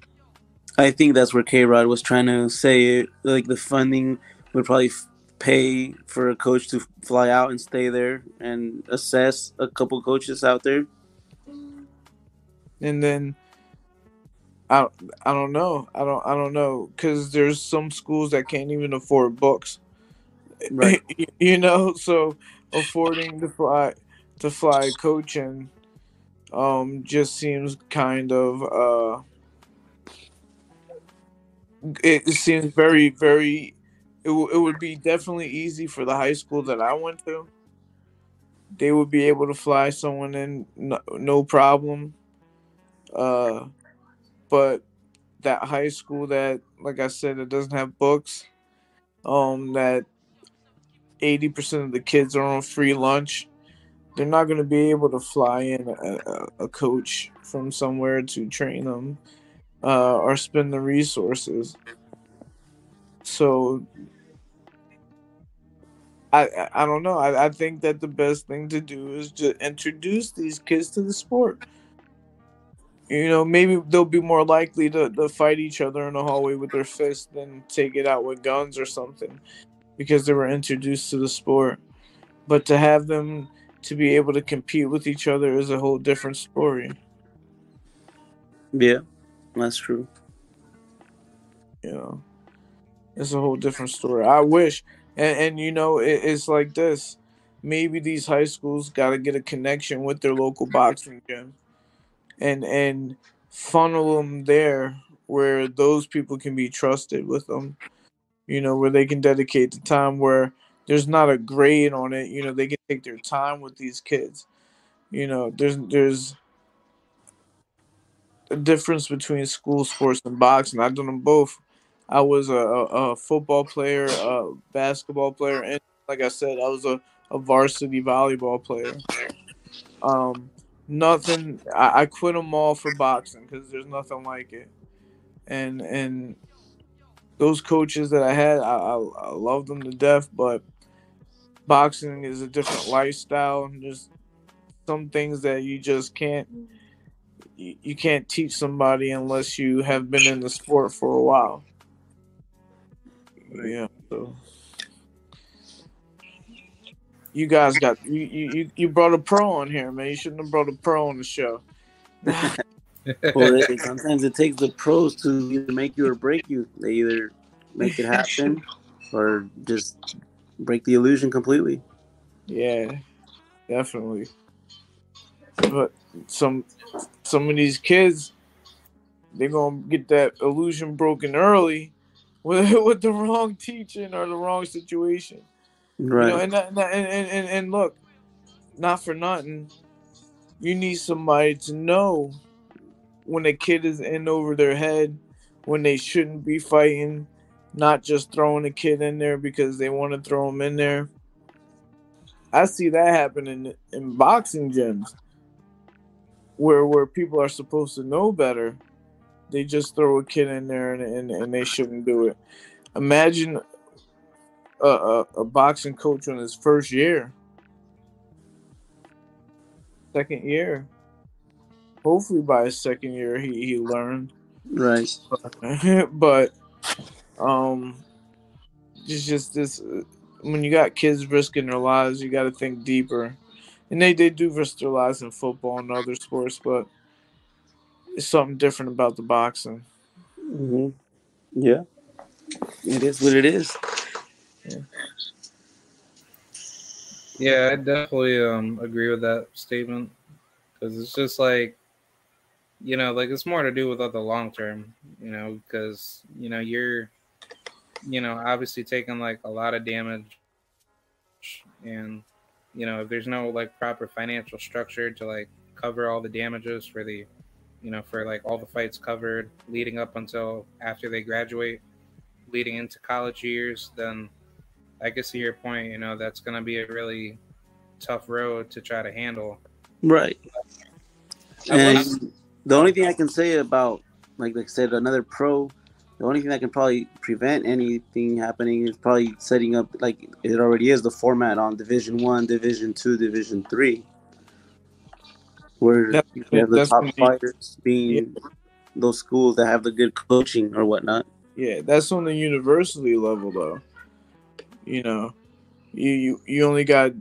Speaker 2: I think that's where K Rod was trying to say it. Like the funding would probably f- pay for a coach to fly out and stay there and assess a couple coaches out there.
Speaker 3: And then I I don't know. I don't I don't know cuz there's some schools that can't even afford books. Right. you know, so affording to fly to fly coaching um just seems kind of uh it seems very very it, w- it would be definitely easy for the high school that i went to. They would be able to fly someone in no, no problem. Uh but that high school that like i said it doesn't have books um that 80% of the kids are on free lunch they're not going to be able to fly in a, a, coach from somewhere to train them uh, or spend the resources. So I I don't know. I, I think that the best thing to do is to introduce these kids to the sport. You know, maybe they'll be more likely to, to fight each other in the hallway with their fists than take it out with guns or something because they were introduced to the sport. But to have them to be able to compete with each other is a whole different story.
Speaker 2: Yeah. That's true.
Speaker 3: Know, it's a whole different story. I wish, and, and you know, it, it's like this. Maybe these high schools got to get a connection with their local boxing gym, and and funnel them there where those people can be trusted with them. You know, where they can dedicate the time where there's not a grade on it. You know, they can take their time with these kids. You know, there's there's a difference between school sports and boxing. I've done them both. I was a, a, football player, a basketball player, and like I said, I was a, a varsity volleyball player. Um, nothing. I, I quit them all for boxing because there's nothing like it. And and those coaches that I had, I, I, I loved them to death. But boxing is a different lifestyle. And there's some things that you just can't you, you can't teach somebody unless you have been in the sport for a while. Yeah. So you guys got you, you you brought a pro on here, man. You shouldn't have brought a pro on the show.
Speaker 2: well, sometimes it takes the pros to either make you or break you. They either make it happen or just break the illusion completely.
Speaker 3: Yeah, definitely. But some some of these kids, they're gonna get that illusion broken early with with the wrong teaching or the wrong situation. Right. You know, and, and, and, and, and look, not for nothing, you need somebody to know when a kid is in over their head, when they shouldn't be fighting, not just throwing a kid in there because they want to throw him in there. I see that happening in boxing gyms where where people are supposed to know better. They just throw a kid in there and, and, and they shouldn't do it. Imagine a, a, a boxing coach on his first year, second year. Hopefully, by his second year, he, he learned.
Speaker 2: Right.
Speaker 3: but, um, it's just this when you got kids risking their lives, you got to think deeper. And they, they do risk their lives in football and other sports, but it's something different about the boxing.
Speaker 2: Mm-hmm. Yeah, it is what it is.
Speaker 1: Yeah. Yeah, I definitely um, agree with that statement because it's just like, you know, like it's more to do with the long term, you know, because you know you're, you know, obviously taking like a lot of damage, and you know if there's no like proper financial structure to like cover all the damages for the, you know, for like all the fights covered leading up until after they graduate, leading into college years, then I can to your point. You know, that's going to be a really tough road to try to handle.
Speaker 2: Right. And the only thing I can say about, like, like I said, another pro, the only thing that can probably prevent anything happening is probably setting up, like it already is, the format on Division One, Division Two, Division Three, where you have the top fighters being yeah. those schools that have the good coaching or whatnot.
Speaker 3: Yeah, that's on the university level, though. You know, you you, you only got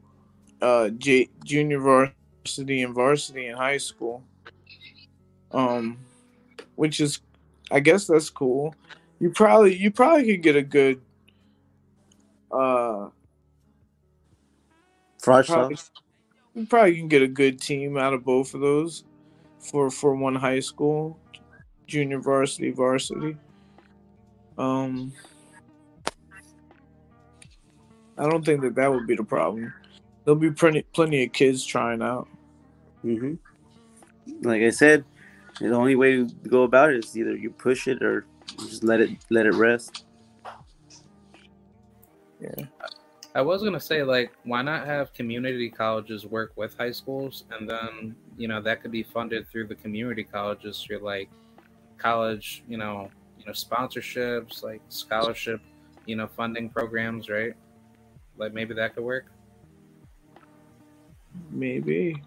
Speaker 3: uh J, junior varsity and varsity in high school. Um, which is, I guess that's cool. You probably you probably could get a good uh. probably, you probably can get a good team out of both of those for for one high school, junior varsity, varsity. Um, I don't think that that would be the problem. There'll be plenty plenty of kids trying out.
Speaker 2: hmm Like I said, the only way to go about it is either you push it or just let it let it rest.
Speaker 3: Yeah.
Speaker 1: I was gonna say like, why not have community colleges work with high schools, and then you know that could be funded through the community colleges through like college, you know, you know sponsorships, like scholarship, you know, funding programs, right? Like maybe that could work.
Speaker 3: Maybe.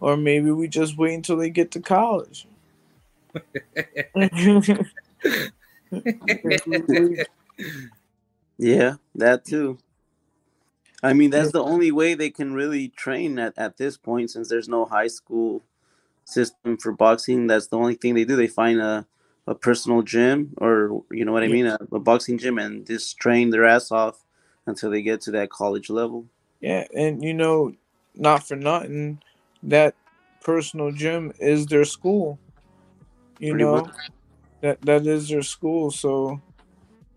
Speaker 3: Or maybe we just wait until they get to college.
Speaker 2: Yeah, that too. I mean, that's the only way they can really train at, at this point since there's no high school system for boxing. That's the only thing they do. They find a, a personal gym or, you know what I mean, a, a boxing gym and just train their ass off until they get to that college level.
Speaker 3: Yeah, and you know, not for nothing, that personal gym is their school. You Pretty know, much. that that is their school. So,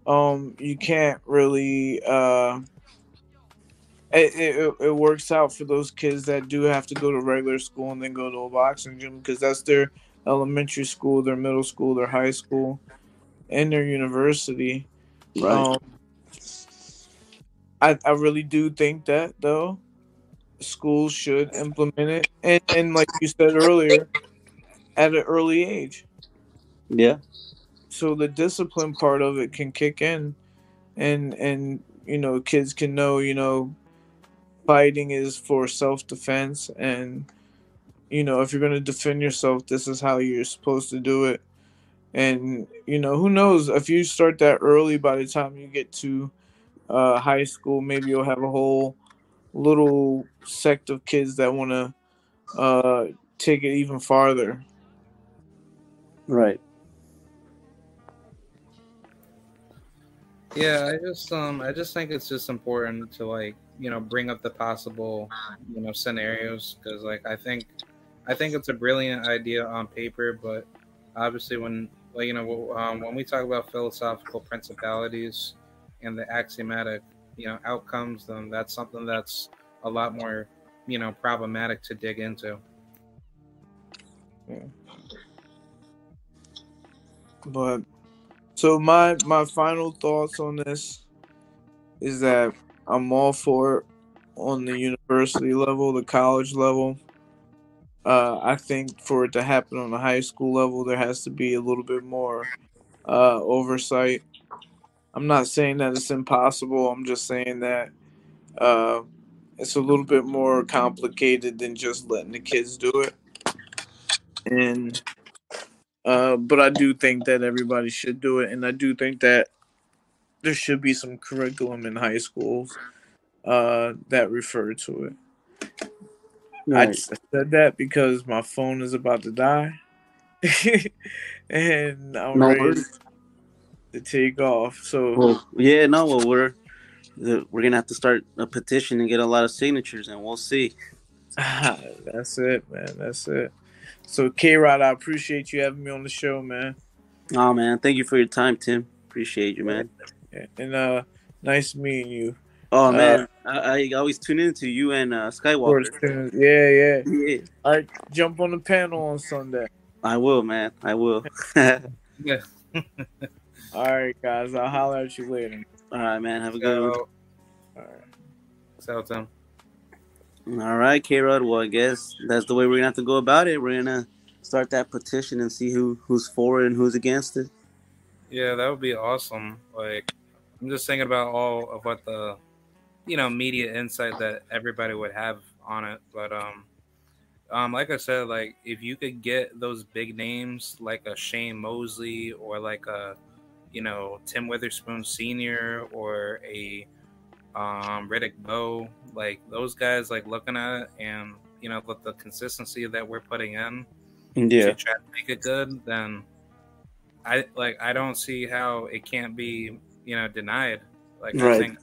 Speaker 3: um, you can't really uh. It, it, it works out for those kids that do have to go to regular school and then go to a boxing gym because that's their elementary school, their middle school, their high school, and their university.
Speaker 2: Right.
Speaker 3: Um, I, I really do think that though schools should implement it and, and like you said earlier at an early age
Speaker 2: yeah.
Speaker 3: so the discipline part of it can kick in and and you know kids can know you know fighting is for self-defense and you know if you're going to defend yourself this is how you're supposed to do it and you know who knows if you start that early by the time you get to uh, high school maybe you'll have a whole little sect of kids that want to uh, take it even farther
Speaker 2: Right.
Speaker 1: Yeah, I just um I just think it's just important to like you know bring up the possible you know scenarios because like I think I think it's a brilliant idea on paper, but obviously when like you know um, when we talk about philosophical principalities and the axiomatic you know outcomes, then that's something that's a lot more you know problematic to dig into. Yeah.
Speaker 3: But so my my final thoughts on this is that I'm all for it on the university level, the college level. Uh, I think for it to happen on the high school level, there has to be a little bit more uh, oversight. I'm not saying that it's impossible. I'm just saying that uh, it's a little bit more complicated than just letting the kids do it. And uh, but I do think that everybody should do it, and I do think that there should be some curriculum in high schools uh, that refer to it. I
Speaker 2: Right.
Speaker 3: just said that because my phone is about to die, and I'm
Speaker 2: No
Speaker 3: ready to take off. So
Speaker 2: Well, yeah, no, well, we're we're gonna have to start a petition and get a lot of signatures, and we'll see.
Speaker 3: that's it, man. That's it. So K Rod, I appreciate you having me on the show, man.
Speaker 2: Oh man, thank you for your time, Tim. Appreciate you, man.
Speaker 3: And uh, nice meeting you.
Speaker 2: Oh
Speaker 3: Uh,
Speaker 2: man, I, I always tune in to you and uh, Skywalker.
Speaker 3: yeah, yeah.
Speaker 2: Yeah,
Speaker 3: All right, jump on the panel on Sunday.
Speaker 2: I will, man. I will.
Speaker 1: Yeah.
Speaker 3: All right, guys. I'll holler at you later.
Speaker 2: All right, man. Have a good one.
Speaker 3: All right.
Speaker 1: so Tim.
Speaker 2: All right, K Rod. Well, I guess that's the way we're gonna have to go about it. We're gonna start that petition and see who who's for it and who's against it.
Speaker 1: Yeah, that would be awesome. Like, I'm just thinking about all of what the, you know, media insight that everybody would have on it. But um, um, like I said, like if you could get those big names like a Shane Mosley or like a, you know, Tim Witherspoon Senior or a um Riddick Bowe, like those guys, like looking at it and you know with the consistency that we're putting in
Speaker 2: Yeah.
Speaker 1: to try to make it good, then I like I don't see how it can't be you know denied. Like I think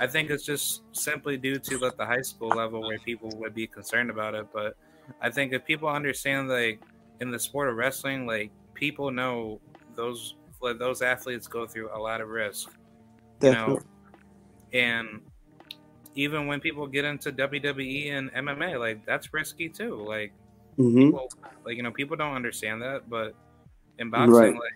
Speaker 1: I think it's just simply due to like the high school level where people would be concerned about it. But I think if people understand like in the sport of wrestling, like people know those like, those athletes go through a lot of risk, you know,
Speaker 2: Definitely.
Speaker 1: And even when people get into WWE and MMA, like that's risky too. Like
Speaker 2: hmm
Speaker 1: people, like you know, people don't understand that, but in boxing,
Speaker 2: Right.
Speaker 1: like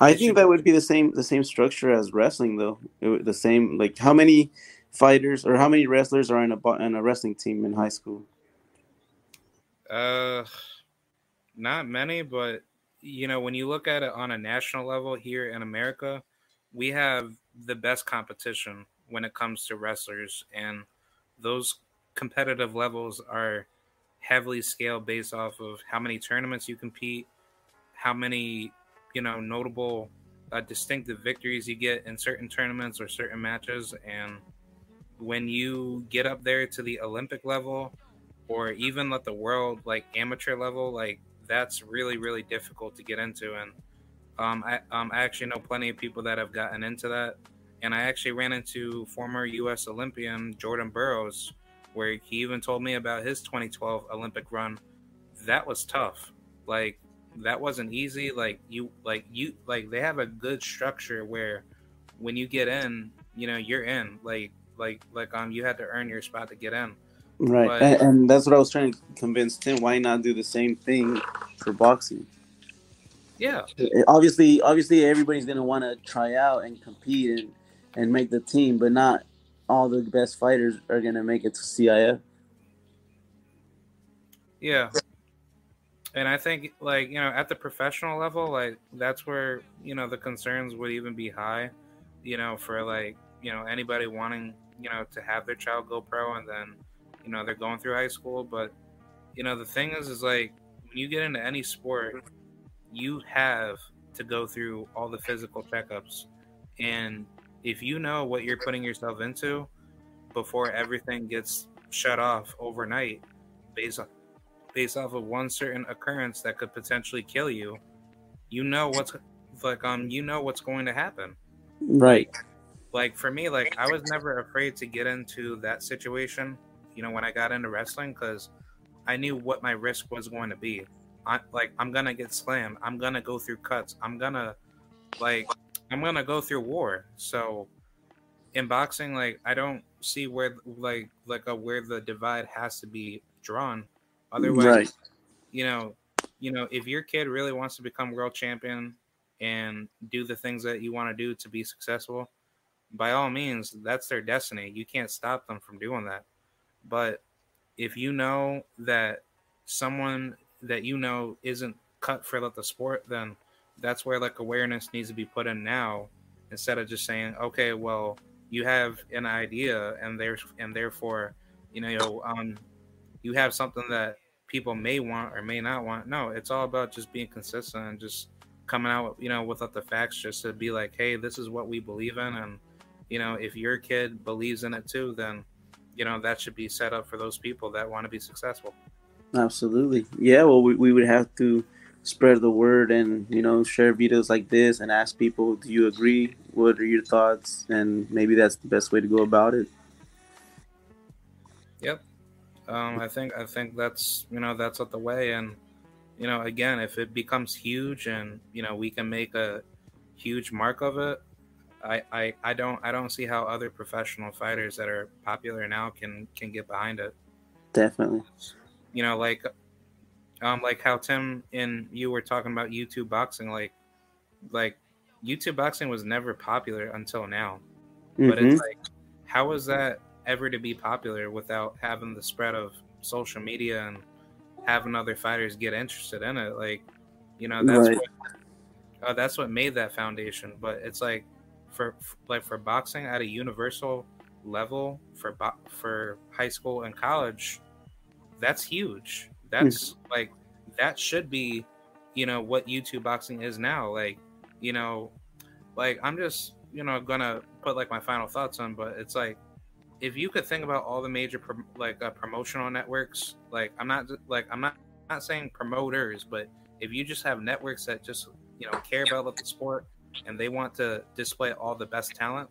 Speaker 2: I think that would be the same the same structure as wrestling, though. It the same like how many fighters or how many wrestlers are in a in a wrestling team in high school?
Speaker 1: uh, not many, but you know, when you look at it on a national level here in America, we have the best competition when it comes to wrestlers, and those competitive levels are heavily scaled based off of how many tournaments you compete, how many you know notable uh, distinctive victories you get in certain tournaments or certain matches. And when you get up there to the olympic level or even at the world like amateur level like that's really really difficult to get into. And um, I, um, I actually know plenty of people that have gotten into that. And i actually ran into former us olympian jordan burroughs where he even told me about his 2012 olympic run. That was tough. Like that wasn't easy. Like you like you like they have a good structure where when you get in you know you're in. Like like like um you had to earn your spot to get in.
Speaker 2: Right,
Speaker 1: But-
Speaker 2: and, and that's what I was trying to convince Tim. Why not do the same thing for boxing?
Speaker 1: Yeah,
Speaker 2: Obviously, obviously, everybody's gonna want to try out and compete and and make the team, but not all the best fighters are gonna make it to CIF.
Speaker 1: yeah. And I think, like you know, at the professional level, like that's where you know the concerns would even be high. You know, for like you know anybody wanting you know to have their child go pro, and then you know they're going through high school. But you know, the thing is, is like when you get into any sport, you have to go through all the physical checkups, and if you know what you're putting yourself into before everything gets shut off overnight based on based off of one certain occurrence that could potentially kill you you know what's like um you know what's going to happen.
Speaker 2: Right.
Speaker 1: like for me like i was never afraid to get into that situation you know when i got into wrestling because i knew what my risk was going to be i like i'm gonna get slammed i'm gonna go through cuts i'm gonna like i'm gonna go through war so in boxing like i don't see where like like a where the divide has to be drawn otherwise
Speaker 2: Right.
Speaker 1: you know, you know, if your kid really wants to become world champion and do the things that you want to do to be successful, by all means, that's their destiny. You can't stop them from doing that. But if you know that someone that you know isn't cut for like the sport, then that's where like awareness needs to be put in now instead of just saying, okay, well, you have an idea and there's and therefore, you know, um, you have something that people may want or may not want. No, it's all about just being consistent and just coming out, you know, without the facts, just to be like, hey, this is what we believe in, and you know, if your kid believes in it too, then you know that should be set up for those people that want to be successful.
Speaker 2: Absolutely. Yeah. Well, we, we would have to spread the word and you know share videos like this and ask people, do you agree? What are your thoughts? And maybe that's the best way to go about it.
Speaker 1: Yep. Um, I think I think that's you know that's what the way, and you know again, if it becomes huge and you know we can make a huge mark of it, I, I I don't I don't see how other professional fighters that are popular now can can get behind it.
Speaker 2: Definitely.
Speaker 1: You know, like um like how Tim and you were talking about YouTube boxing, like like YouTube boxing was never popular until now but
Speaker 2: Mhm.
Speaker 1: it's like how is that ever to be popular without having the spread of social media and having other fighters get interested in it like you know that's
Speaker 2: Right.
Speaker 1: what uh, that's what made that foundation but it's like for f- like for boxing at a universal level for bo- for high school and college that's huge. That's like that should be you know what youtube boxing is now. Like you know like i'm just you know gonna put like my final thoughts on but it's like if you could think about all the major prom- like uh, promotional networks like i'm not like i'm not not saying promoters but if you just have networks that just you know care about the sport and they want to display all the best talent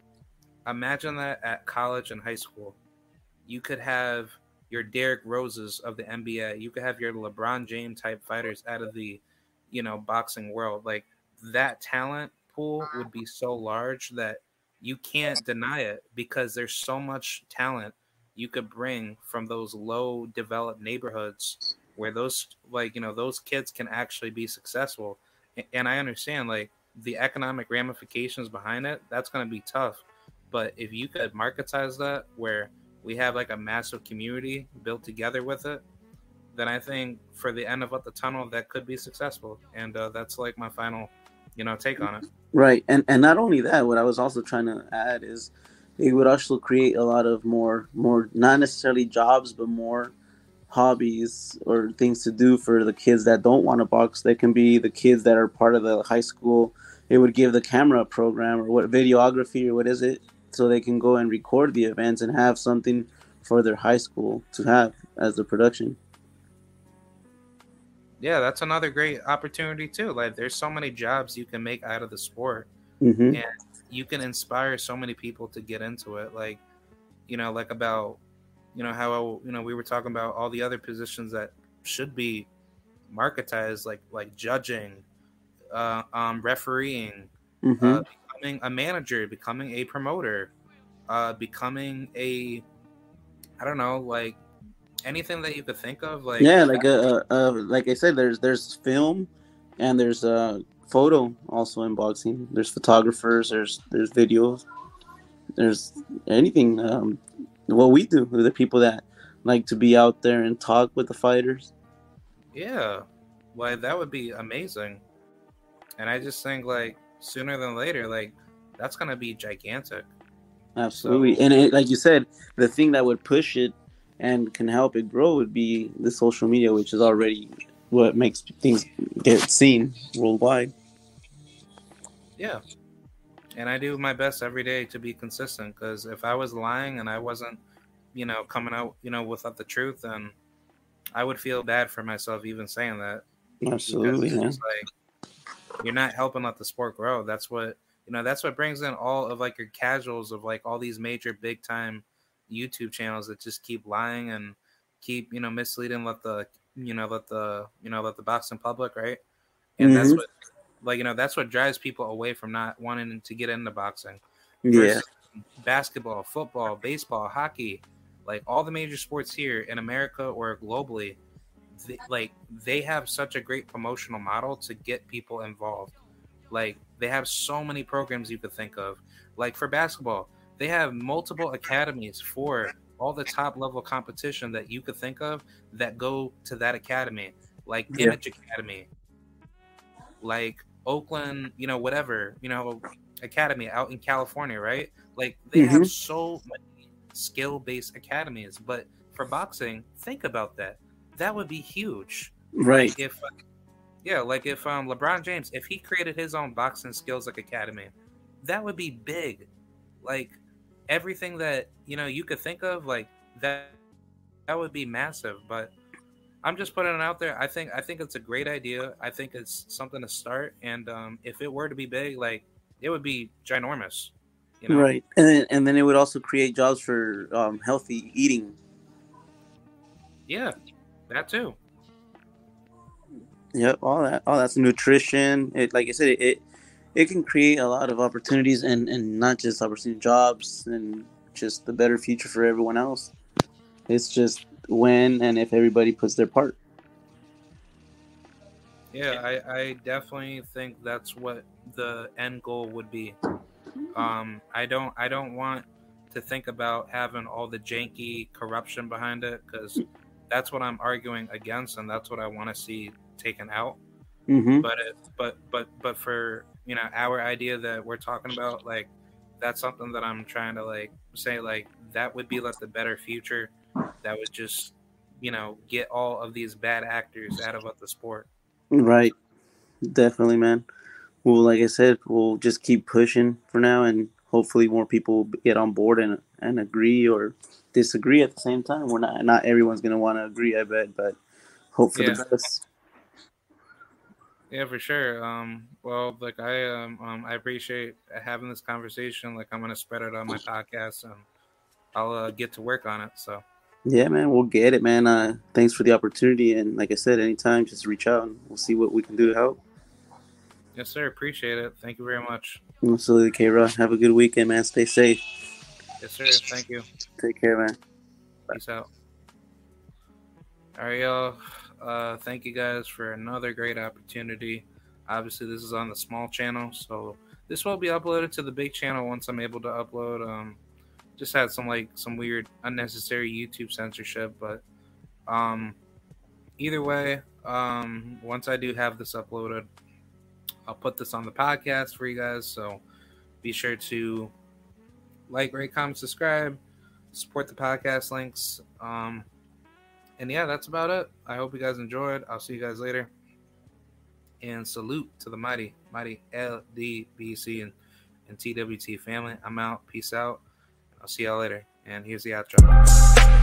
Speaker 1: imagine that at college and high school. You could have your Derrick Roses of the NBA. You could have your LeBron James type fighters out of the, you know, boxing world. Like that talent pool would be so large that you can't deny it because there's so much talent you could bring from those low developed neighborhoods where those like you know those kids can actually be successful and i understand like the economic ramifications behind it that's going to be tough but if you could marketize that where we have like a massive community built together with it then i think for the end of what the tunnel that could be successful and uh, that's like my final you know take on it
Speaker 2: Right, and and not only that, what I was also trying to add is it would also create a lot of more more not necessarily jobs, but more hobbies or things to do for the kids that don't want to box. They can be the kids that are part of the high school. It would give the camera program or what videography or what is it, so they can go and record the events and have something for their high school to have as the production.
Speaker 1: yeah that's another great opportunity too. Like there's so many jobs you can make out of the sport.
Speaker 2: Hmm
Speaker 1: and you can inspire so many people to get into it. Like you know like about you know how you know we were talking about all the other positions that should be marketized like like judging uh um refereeing
Speaker 2: hmm
Speaker 1: uh, becoming a manager becoming a promoter uh becoming a i don't know like anything that you could think of, like
Speaker 2: yeah, like uh, uh, like I said, there's there's film, and there's uh photo also in boxing. There's photographers. There's there's videos. There's anything. Um, what we do, the people that like to be out there and talk with the fighters.
Speaker 1: Yeah, why that would be amazing. And I just think like sooner than later, like that's gonna be gigantic.
Speaker 2: Absolutely, so, and it, like you said, the thing that would push it and can help it grow would be the social media, which is already what makes things get seen worldwide.
Speaker 1: Yeah, and I do my best every day to be consistent because if I was lying and I wasn't, you know, coming out, you know, without the truth, then I would feel bad for myself even saying that.
Speaker 2: Absolutely, yeah.
Speaker 1: like you're not helping let the sport grow. That's what you know. That's what brings in all of like your casuals of like all these major big time YouTube channels that just keep lying and keep you know misleading. Let the you know let the you know let the boxing public right, and mm-hmm. that's what like you know that's what drives people away from not wanting to get into boxing.
Speaker 2: Yeah,
Speaker 1: basketball, football, baseball, hockey, like all the major sports here in America or globally, they, like they have such a great promotional model to get people involved. Like they have so many programs you could think of. Like for basketball, they have multiple academies for all the top level competition that you could think of that go to that academy, like yeah. IMG Academy, like Oakland, you know, whatever, you know, academy out in California, right? Like they mm-hmm. have so many skill based academies, but for boxing, think about that. That would be huge.
Speaker 2: Right.
Speaker 1: If yeah, like if um LeBron James, if he created his own boxing skills like academy, that would be big. Like everything that you know you could think of like that that would be massive but i'm just putting it out there i think i think it's a great idea i think it's something to start and um, if it were to be big like it would be ginormous
Speaker 2: you know? right and then and then it would also create jobs for um, healthy eating
Speaker 1: yeah that too
Speaker 2: yep all that all that's nutrition it like i said it, it it can create a lot of opportunities and, and not just opportunity jobs and just the better future for everyone else. It's just when and if everybody puts their part.
Speaker 1: Yeah, I, I definitely think that's what the end goal would be. Um, I don't I don't want to think about having all the janky corruption behind it because that's what I'm arguing against and that's what I want to see taken out.
Speaker 2: Mm-hmm.
Speaker 1: But it, but but but for you know our idea that we're talking about like that's something that i'm trying to like say like that would be like the better future that would just you know get all of these bad actors out of the sport
Speaker 2: right definitely man well like i said we'll just keep pushing for now and hopefully more people get on board and and agree or disagree at the same time we're not not everyone's gonna want to agree i bet but hope for yeah. the best
Speaker 1: yeah, for sure. Um, well, like I um, um, I appreciate having this conversation. Like I'm gonna spread it on my podcast, and I'll uh, get to work on it. So.
Speaker 2: Yeah, man, we'll get it, man. Uh, thanks for the opportunity, and like I said, anytime, just reach out, and we'll see what we can do to help.
Speaker 1: Yes, sir. Appreciate it. Thank you very much.
Speaker 2: Absolutely, K. Rod. Have a good weekend, man. Stay safe.
Speaker 1: Yes, sir. Thank you.
Speaker 2: Take care, man.
Speaker 1: Peace out. All right, y'all. Uh, thank you guys for another great opportunity. Obviously, this is on the small channel, so this will be uploaded to the big channel once I'm able to upload. Um, just had some like some weird unnecessary YouTube censorship, but um, either way, um, once I do have this uploaded, I'll put this on the podcast for you guys. So be sure to like, rate, comment, subscribe, support the podcast links. Um, and yeah, that's about it. I hope you guys enjoyed. I'll see you guys later. And salute to the mighty, mighty LDBC and, and TWT family. I'm out. Peace out. I'll see y'all later. And here's the outro.